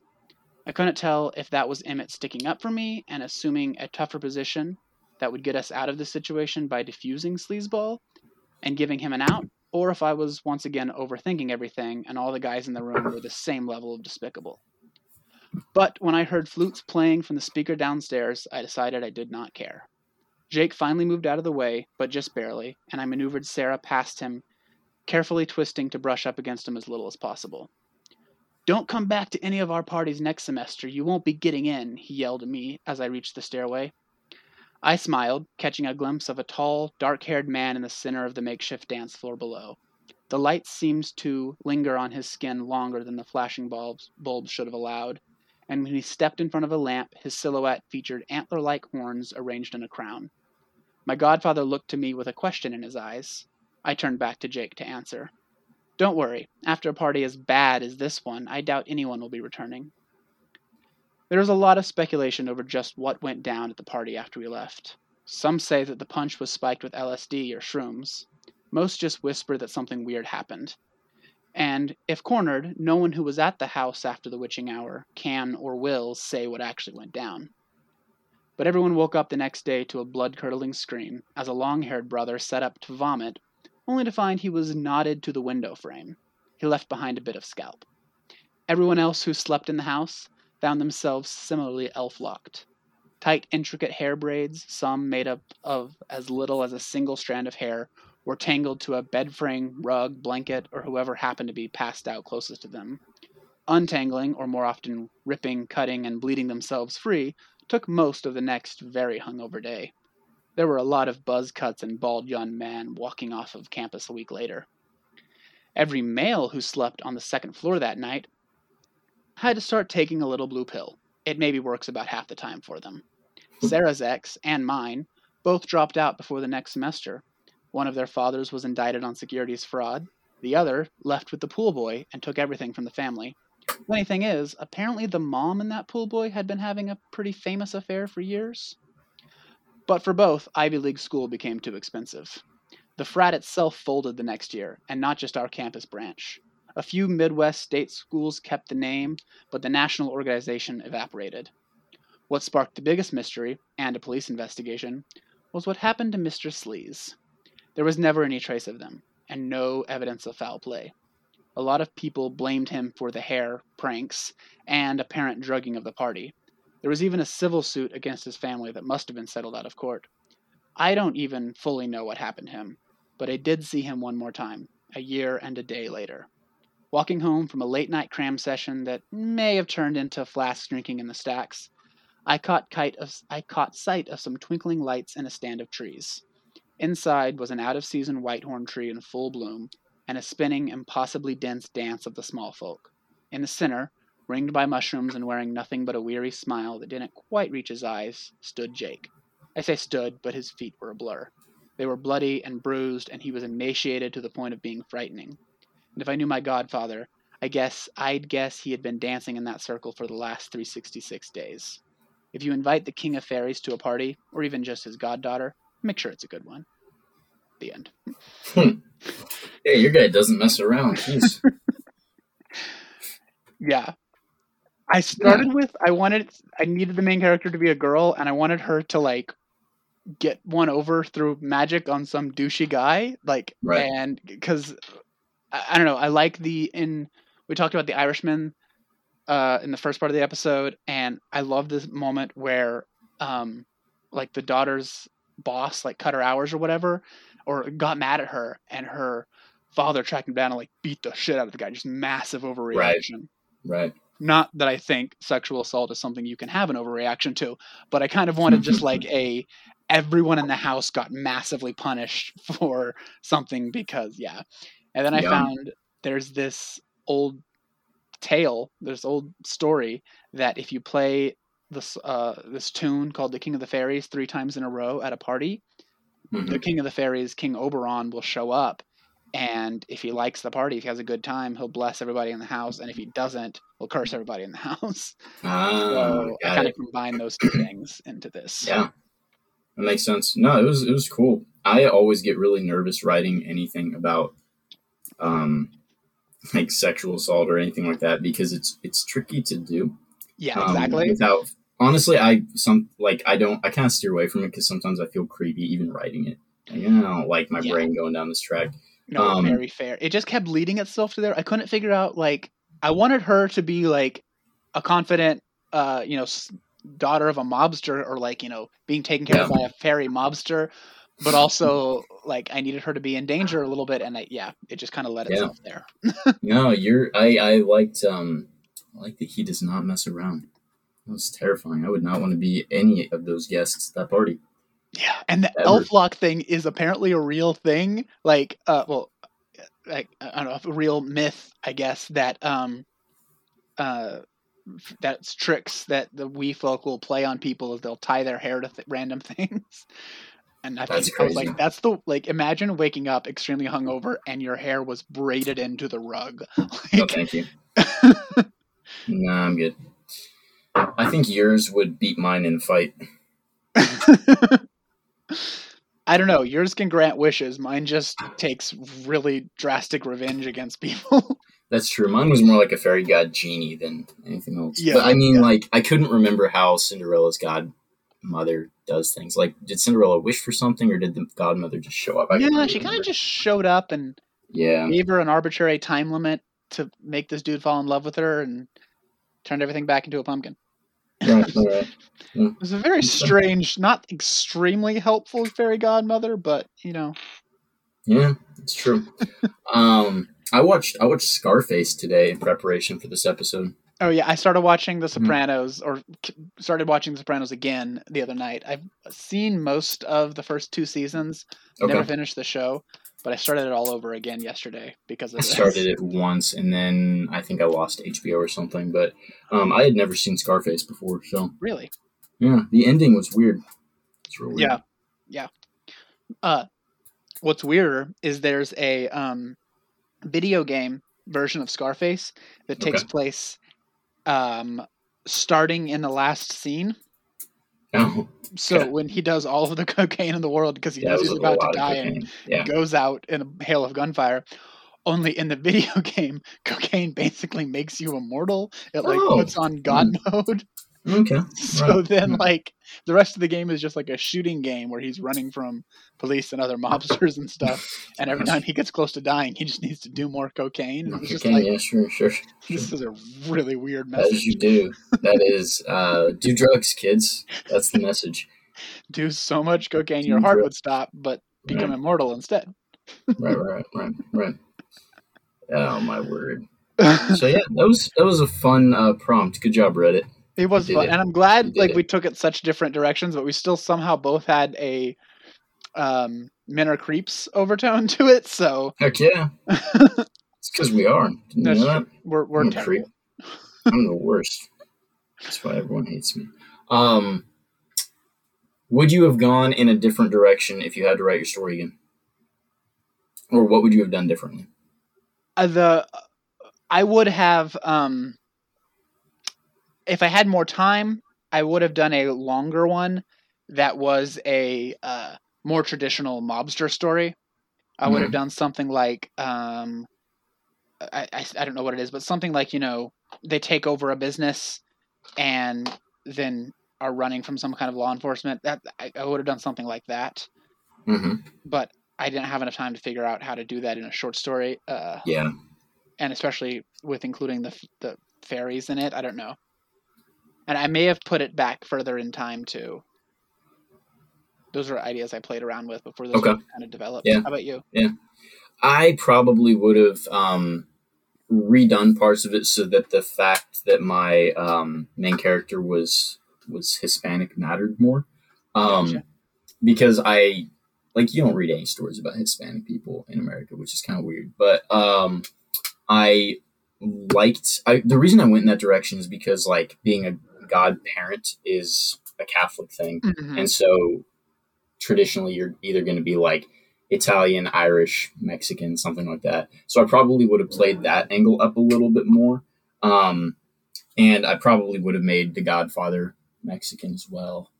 Speaker 3: I couldn't tell if that was Emmett sticking up for me and assuming a tougher position that would get us out of the situation by diffusing Sleazeball, and giving him an out, or if I was once again overthinking everything and all the guys in the room were the same level of despicable. But when I heard flutes playing from the speaker downstairs, I decided I did not care. Jake finally moved out of the way, but just barely, and I maneuvered Sarah past him, carefully twisting to brush up against him as little as possible. Don't come back to any of our parties next semester. You won't be getting in, he yelled at me as I reached the stairway. I smiled, catching a glimpse of a tall, dark haired man in the center of the makeshift dance floor below. The light seemed to linger on his skin longer than the flashing bulbs, bulbs should have allowed, and when he stepped in front of a lamp, his silhouette featured antler like horns arranged in a crown. My godfather looked to me with a question in his eyes. I turned back to Jake to answer. Don't worry, after a party as bad as this one, I doubt anyone will be returning. There is a lot of speculation over just what went down at the party after we left. Some say that the punch was spiked with LSD or shrooms. Most just whisper that something weird happened. And, if cornered, no one who was at the house after the witching hour can or will say what actually went down. But everyone woke up the next day to a blood curdling scream as a long haired brother set up to vomit, only to find he was knotted to the window frame. He left behind a bit of scalp. Everyone else who slept in the house found themselves similarly elf locked. Tight, intricate hair braids, some made up of as little as a single strand of hair, were tangled to a bed frame, rug, blanket, or whoever happened to be passed out closest to them. Untangling, or more often ripping, cutting, and bleeding themselves free, took most of the next very hungover day. There were a lot of buzz cuts and bald young men walking off of campus a week later. Every male who slept on the second floor that night had to start taking a little blue pill. It maybe works about half the time for them. Sarah's ex and mine both dropped out before the next semester. One of their fathers was indicted on securities fraud. The other left with the pool boy and took everything from the family. Funny thing is, apparently the mom and that pool boy had been having a pretty famous affair for years. But for both, Ivy League school became too expensive. The frat itself folded the next year, and not just our campus branch. A few Midwest state schools kept the name, but the national organization evaporated. What sparked the biggest mystery, and a police investigation, was what happened to Mr. Sleaze. There was never any trace of them, and no evidence of foul play. A lot of people blamed him for the hair pranks and apparent drugging of the party. There was even a civil suit against his family that must have been settled out of court. I don't even fully know what happened to him, but I did see him one more time, a year and a day later. Walking home from a late night cram session that may have turned into flask drinking in the stacks, I caught, of, I caught sight of some twinkling lights in a stand of trees. Inside was an out of season whitethorn tree in full bloom, and a spinning, impossibly dense dance of the small folk. In the center, ringed by mushrooms and wearing nothing but a weary smile that didn't quite reach his eyes, stood Jake. I say stood, but his feet were a blur. They were bloody and bruised, and he was emaciated to the point of being frightening. And if I knew my godfather, I guess I'd guess he had been dancing in that circle for the last 366 days. If you invite the King of Fairies to a party, or even just his goddaughter, make sure it's a good one. The end. Hmm.
Speaker 2: Yeah, your guy doesn't mess around. Jeez.
Speaker 3: Yeah. I started with I wanted I needed the main character to be a girl and I wanted her to like get one over through magic on some douchey guy like
Speaker 2: Right.
Speaker 3: and cuz I, I don't know I like the in we talked about the Irishman uh in the first part of the episode and I love this moment where um like the daughter's boss like cut her hours or whatever or got mad at her and her father tracked him down and like beat the shit out of the guy just massive overreaction
Speaker 2: right.
Speaker 3: Not that I think sexual assault is something you can have an overreaction to, but I kind of wanted just like a everyone in the house got massively punished for something because yeah. And then I
Speaker 2: Yeah.
Speaker 3: found there's this old tale, this old story that if you play this uh this tune called The King of the Fairies 3 times in a row at a party,
Speaker 2: Mhm.
Speaker 3: the King of the Fairies, King Oberon, will show up. And if he likes the party, if he has a good time, he'll bless everybody in the house. And if he doesn't, he'll curse everybody in the house.
Speaker 2: Ah,
Speaker 3: so I kind of combine those two things into this.
Speaker 2: Yeah, that makes sense. No, it was it was cool. I always get really nervous writing anything about, um, like sexual assault or anything like that because it's it's tricky to do.
Speaker 3: Yeah,
Speaker 2: um,
Speaker 3: exactly.
Speaker 2: without honestly, I some like I don't I kind of steer away from it because sometimes I feel creepy even writing it. Like, I don't like my
Speaker 3: Yeah.
Speaker 2: brain going down this track.
Speaker 3: No,
Speaker 2: um,
Speaker 3: very fair. It just kept leading itself to there. I couldn't figure out like I wanted her to be like a confident, uh, you know, daughter of a mobster or like you know being taken care of by a fairy mobster, but also like I needed her to be in danger a little bit, and I, yeah, it just kind of led
Speaker 2: Yeah.
Speaker 3: itself there.
Speaker 2: No, you're I I liked um I like that he does not mess around. That was terrifying. I would not want to be any of those guests at that party.
Speaker 3: Yeah, and the
Speaker 2: Ever.
Speaker 3: elf lock thing is apparently a real thing. Like, uh, well, like I don't know, a real myth, I guess that um, uh, that's tricks that the wee folk will play on people is they'll tie their hair to th- random things. And I
Speaker 2: That's
Speaker 3: think I was
Speaker 2: crazy.
Speaker 3: like, that's the like. Imagine waking up extremely hungover and your hair was braided into the rug. Like,
Speaker 2: thank you. Nah, I'm good. I think yours would beat mine in a fight.
Speaker 3: I don't know. Yours can grant wishes. Mine just takes really drastic revenge against people.
Speaker 2: That's true. Mine was more like a fairy god genie than anything else.
Speaker 3: Yeah,
Speaker 2: but I mean,
Speaker 3: yeah.
Speaker 2: like, I couldn't remember how Cinderella's godmother does things. Like, did Cinderella wish for something, or did the godmother just show up? I
Speaker 3: yeah, she kind of just showed up and
Speaker 2: yeah.
Speaker 3: gave her an arbitrary time limit to make this dude fall in love with her and turned everything back into a pumpkin.
Speaker 2: Right, right.
Speaker 3: It was a very strange, not extremely helpful fairy godmother, but you know,
Speaker 2: Yeah, it's true. um, I watched I watched Scarface today in preparation for this episode.
Speaker 3: Oh yeah, I started watching The
Speaker 2: Mm-hmm.
Speaker 3: Sopranos, or started watching The Sopranos again the other night. I've seen most of the first two seasons.
Speaker 2: Okay.
Speaker 3: Never finished the show, but I started it all over again yesterday because of
Speaker 2: I started it once and then I think I lost HBO or something, but um, I had never seen Scarface before, so
Speaker 3: Really?
Speaker 2: yeah, the ending was weird. It's real weird.
Speaker 3: Yeah, yeah. Uh, what's weirder is there's a um, video game version of Scarface that takes
Speaker 2: Okay.
Speaker 3: place um, starting in the last scene.
Speaker 2: Oh,
Speaker 3: So when he does all of the cocaine in the world because he
Speaker 2: yeah,
Speaker 3: knows he's about to die and.
Speaker 2: Yeah,
Speaker 3: goes out in a hail of gunfire, Only in the video game, cocaine basically makes you immortal. It like
Speaker 2: Oh.
Speaker 3: puts on God mode.
Speaker 2: Okay.
Speaker 3: So
Speaker 2: right.
Speaker 3: then,
Speaker 2: Hmm.
Speaker 3: like the rest of the game is just like a shooting game where he's running from police and other mobsters and stuff. And every time he gets close to dying, he just needs to do more cocaine. Was just like
Speaker 2: yeah, sure, sure.
Speaker 3: this is a really weird message.
Speaker 2: As you do. That is, uh, do drugs, kids. That's the message.
Speaker 3: Do so much cocaine,
Speaker 2: Do
Speaker 3: your heart
Speaker 2: drugs.
Speaker 3: would stop, but become
Speaker 2: Right.
Speaker 3: immortal instead.
Speaker 2: Right, right, right, right. Oh my word. So yeah, that was that was a fun uh, prompt. Good job, Reddit.
Speaker 3: It was fun, and I'm glad like
Speaker 2: it.
Speaker 3: we took it such different directions, but we still somehow both had a um men are creeps overtone to it. So
Speaker 2: Heck yeah. It's because we are. Didn't you know that?
Speaker 3: we're we're
Speaker 2: I'm creep. I'm the worst. That's why everyone hates me. Um, would you have gone in a different direction if you had to write your story again, or what would you have done differently?
Speaker 3: Uh, the I would have um if I had more time, I would have done a longer one that was a uh, more traditional mobster story. I would have
Speaker 2: Mhm.
Speaker 3: done something like um I, I I don't know what it is, but something like you know they take over a business and then are running from some kind of law enforcement. That I, I would have done something like that,
Speaker 2: hmm
Speaker 3: but I didn't have enough time to figure out how to do that in a short story. Uh,
Speaker 2: Yeah.
Speaker 3: and especially with including the the fairies in it. I don't know, and I may have put it back further in time too. Those are ideas I played around with before this
Speaker 2: Okay.
Speaker 3: kind of developed.
Speaker 2: Yeah.
Speaker 3: How about you?
Speaker 2: Yeah, I probably would have um, redone parts of it so that the fact that my um, main character was was Hispanic mattered more. Um,
Speaker 3: Gotcha.
Speaker 2: Because I like you don't read any stories about Hispanic people in America, which is kind of weird. But um, I liked I, the reason I went in that direction is because like being a godparent is a Catholic thing,
Speaker 3: Mhm.
Speaker 2: and so traditionally you're either going to be like Italian, Irish, Mexican, something like that. So I probably would have played that angle up a little bit more. Um, and I probably would have made The Godfather Mexican as well,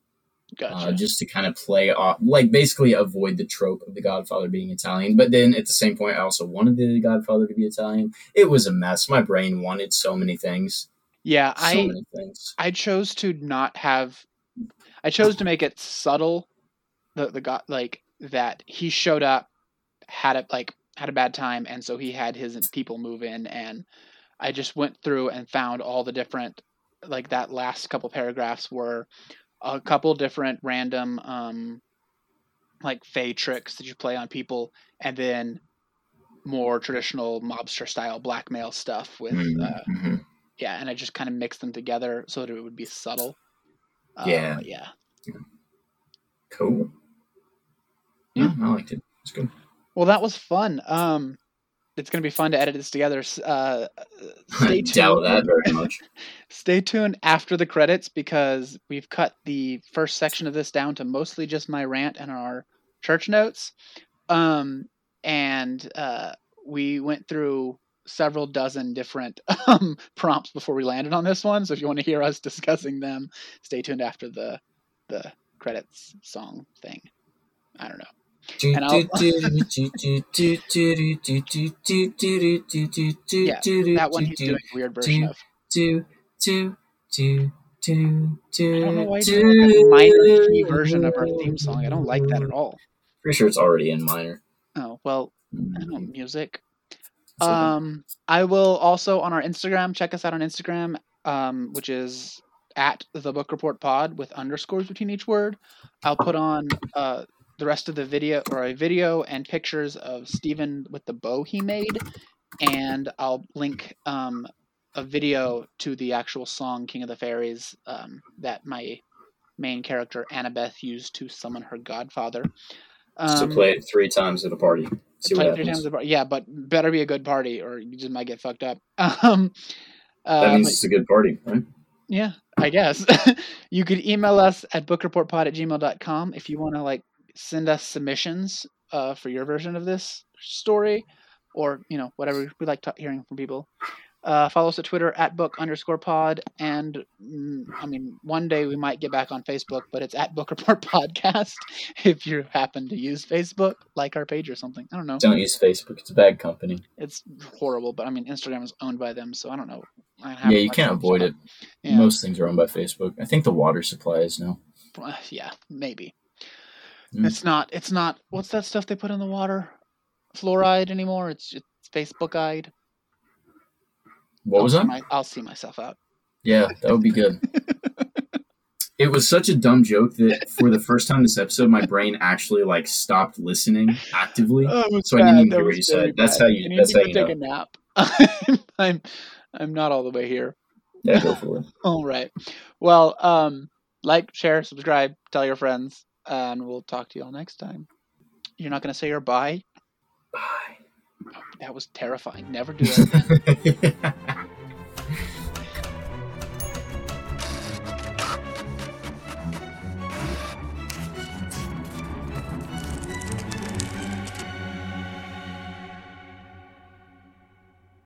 Speaker 3: Gotcha.
Speaker 2: uh, just to kind of play off, like basically avoid the trope of The Godfather being Italian. But then at the same point, I also wanted The Godfather to be Italian. It was a mess. My brain wanted so many things.
Speaker 3: Yeah,
Speaker 2: So
Speaker 3: I. I chose to not have. I chose to make it subtle. The the god like that he showed up, had it like had a bad time, and so he had his people move in, and I just went through and found all the different like that last couple paragraphs were a couple different random um like fey tricks that you play on people, and then more traditional mobster style blackmail stuff with uh,
Speaker 2: mhm.
Speaker 3: Yeah, and I just kind of mixed them together so that it would be subtle. Uh,
Speaker 2: Yeah.
Speaker 3: yeah.
Speaker 2: Cool.
Speaker 3: Yeah.
Speaker 2: Yeah, I liked it. It's good.
Speaker 3: Well, that was fun. Um, it's gonna be fun to edit this together. Uh, stay
Speaker 2: I doubt that very much.
Speaker 3: Stay tuned after the credits because we've cut the first section of this down to mostly just my rant and our church notes. Um, and uh, we went through several dozen different um, prompts before we landed on this one. So if you want to hear us discussing them, stay tuned after the the credits song thing. I don't know.
Speaker 2: Yeah,
Speaker 3: That one he's doing a weird version of. I don't know why he's doing a minor key version of our theme song. I don't like that at all.
Speaker 2: Pretty sure it's already in minor.
Speaker 3: Oh well, I don't know music.
Speaker 2: It's okay.
Speaker 3: Um, I will also on our Instagram check us out on Instagram, um, which is at the Book Report Pod with underscores between each word. I'll put on uh the rest of the video or a video and pictures of Stephen with the bow he made, and I'll link um a video to the actual song King of the Fairies um, that my main character Annabeth used to summon her godfather.
Speaker 2: so
Speaker 3: Um,
Speaker 2: play it three times at a party. See
Speaker 3: play
Speaker 2: what
Speaker 3: three times a bar- Yeah, but better be a good party, or you just might get fucked up. Um, uh,
Speaker 2: That means
Speaker 3: but-
Speaker 2: it's a good party, right?
Speaker 3: yeah, I guess you could email us at bookreportpod at gmail.com if you want to like send us submissions uh, for your version of this story, or you know whatever we like to- hearing from people. Uh, follow us at Twitter at book underscore pod. And mm, I mean, one day we might get back on Facebook, but it's at Book Report Podcast. If you happen to use Facebook, like our page or something. I don't know.
Speaker 2: Don't use Facebook. It's a bad company.
Speaker 3: It's horrible, but I mean, Instagram is owned by them, so I don't know. I
Speaker 2: Yeah, you can't avoid it.
Speaker 3: Yeah,
Speaker 2: Most things are owned by Facebook. I think the water supply is now.
Speaker 3: uh, yeah, maybe.
Speaker 2: Mm.
Speaker 3: It's not. It's not. What's that stuff they put in the water? Fluoride anymore? It's it's Facebook-eyed.
Speaker 2: What
Speaker 3: I'll
Speaker 2: was that?
Speaker 3: my- I'll see myself out.
Speaker 2: Yeah, that would be good. it was such a dumb joke that for the first time this episode, my brain actually like stopped listening actively.
Speaker 3: Oh,
Speaker 2: So I didn't even hear what you said.
Speaker 3: very
Speaker 2: That's how you- that's
Speaker 3: to
Speaker 2: how you
Speaker 3: take
Speaker 2: know.
Speaker 3: a nap. I'm I'm not all the way here.
Speaker 2: Yeah, go for it.
Speaker 3: All right. Well, um, like, share, subscribe, tell your friends, and we'll talk to you all next time. You're not gonna say your bye.
Speaker 2: Bye.
Speaker 3: That was terrifying. Never do that again.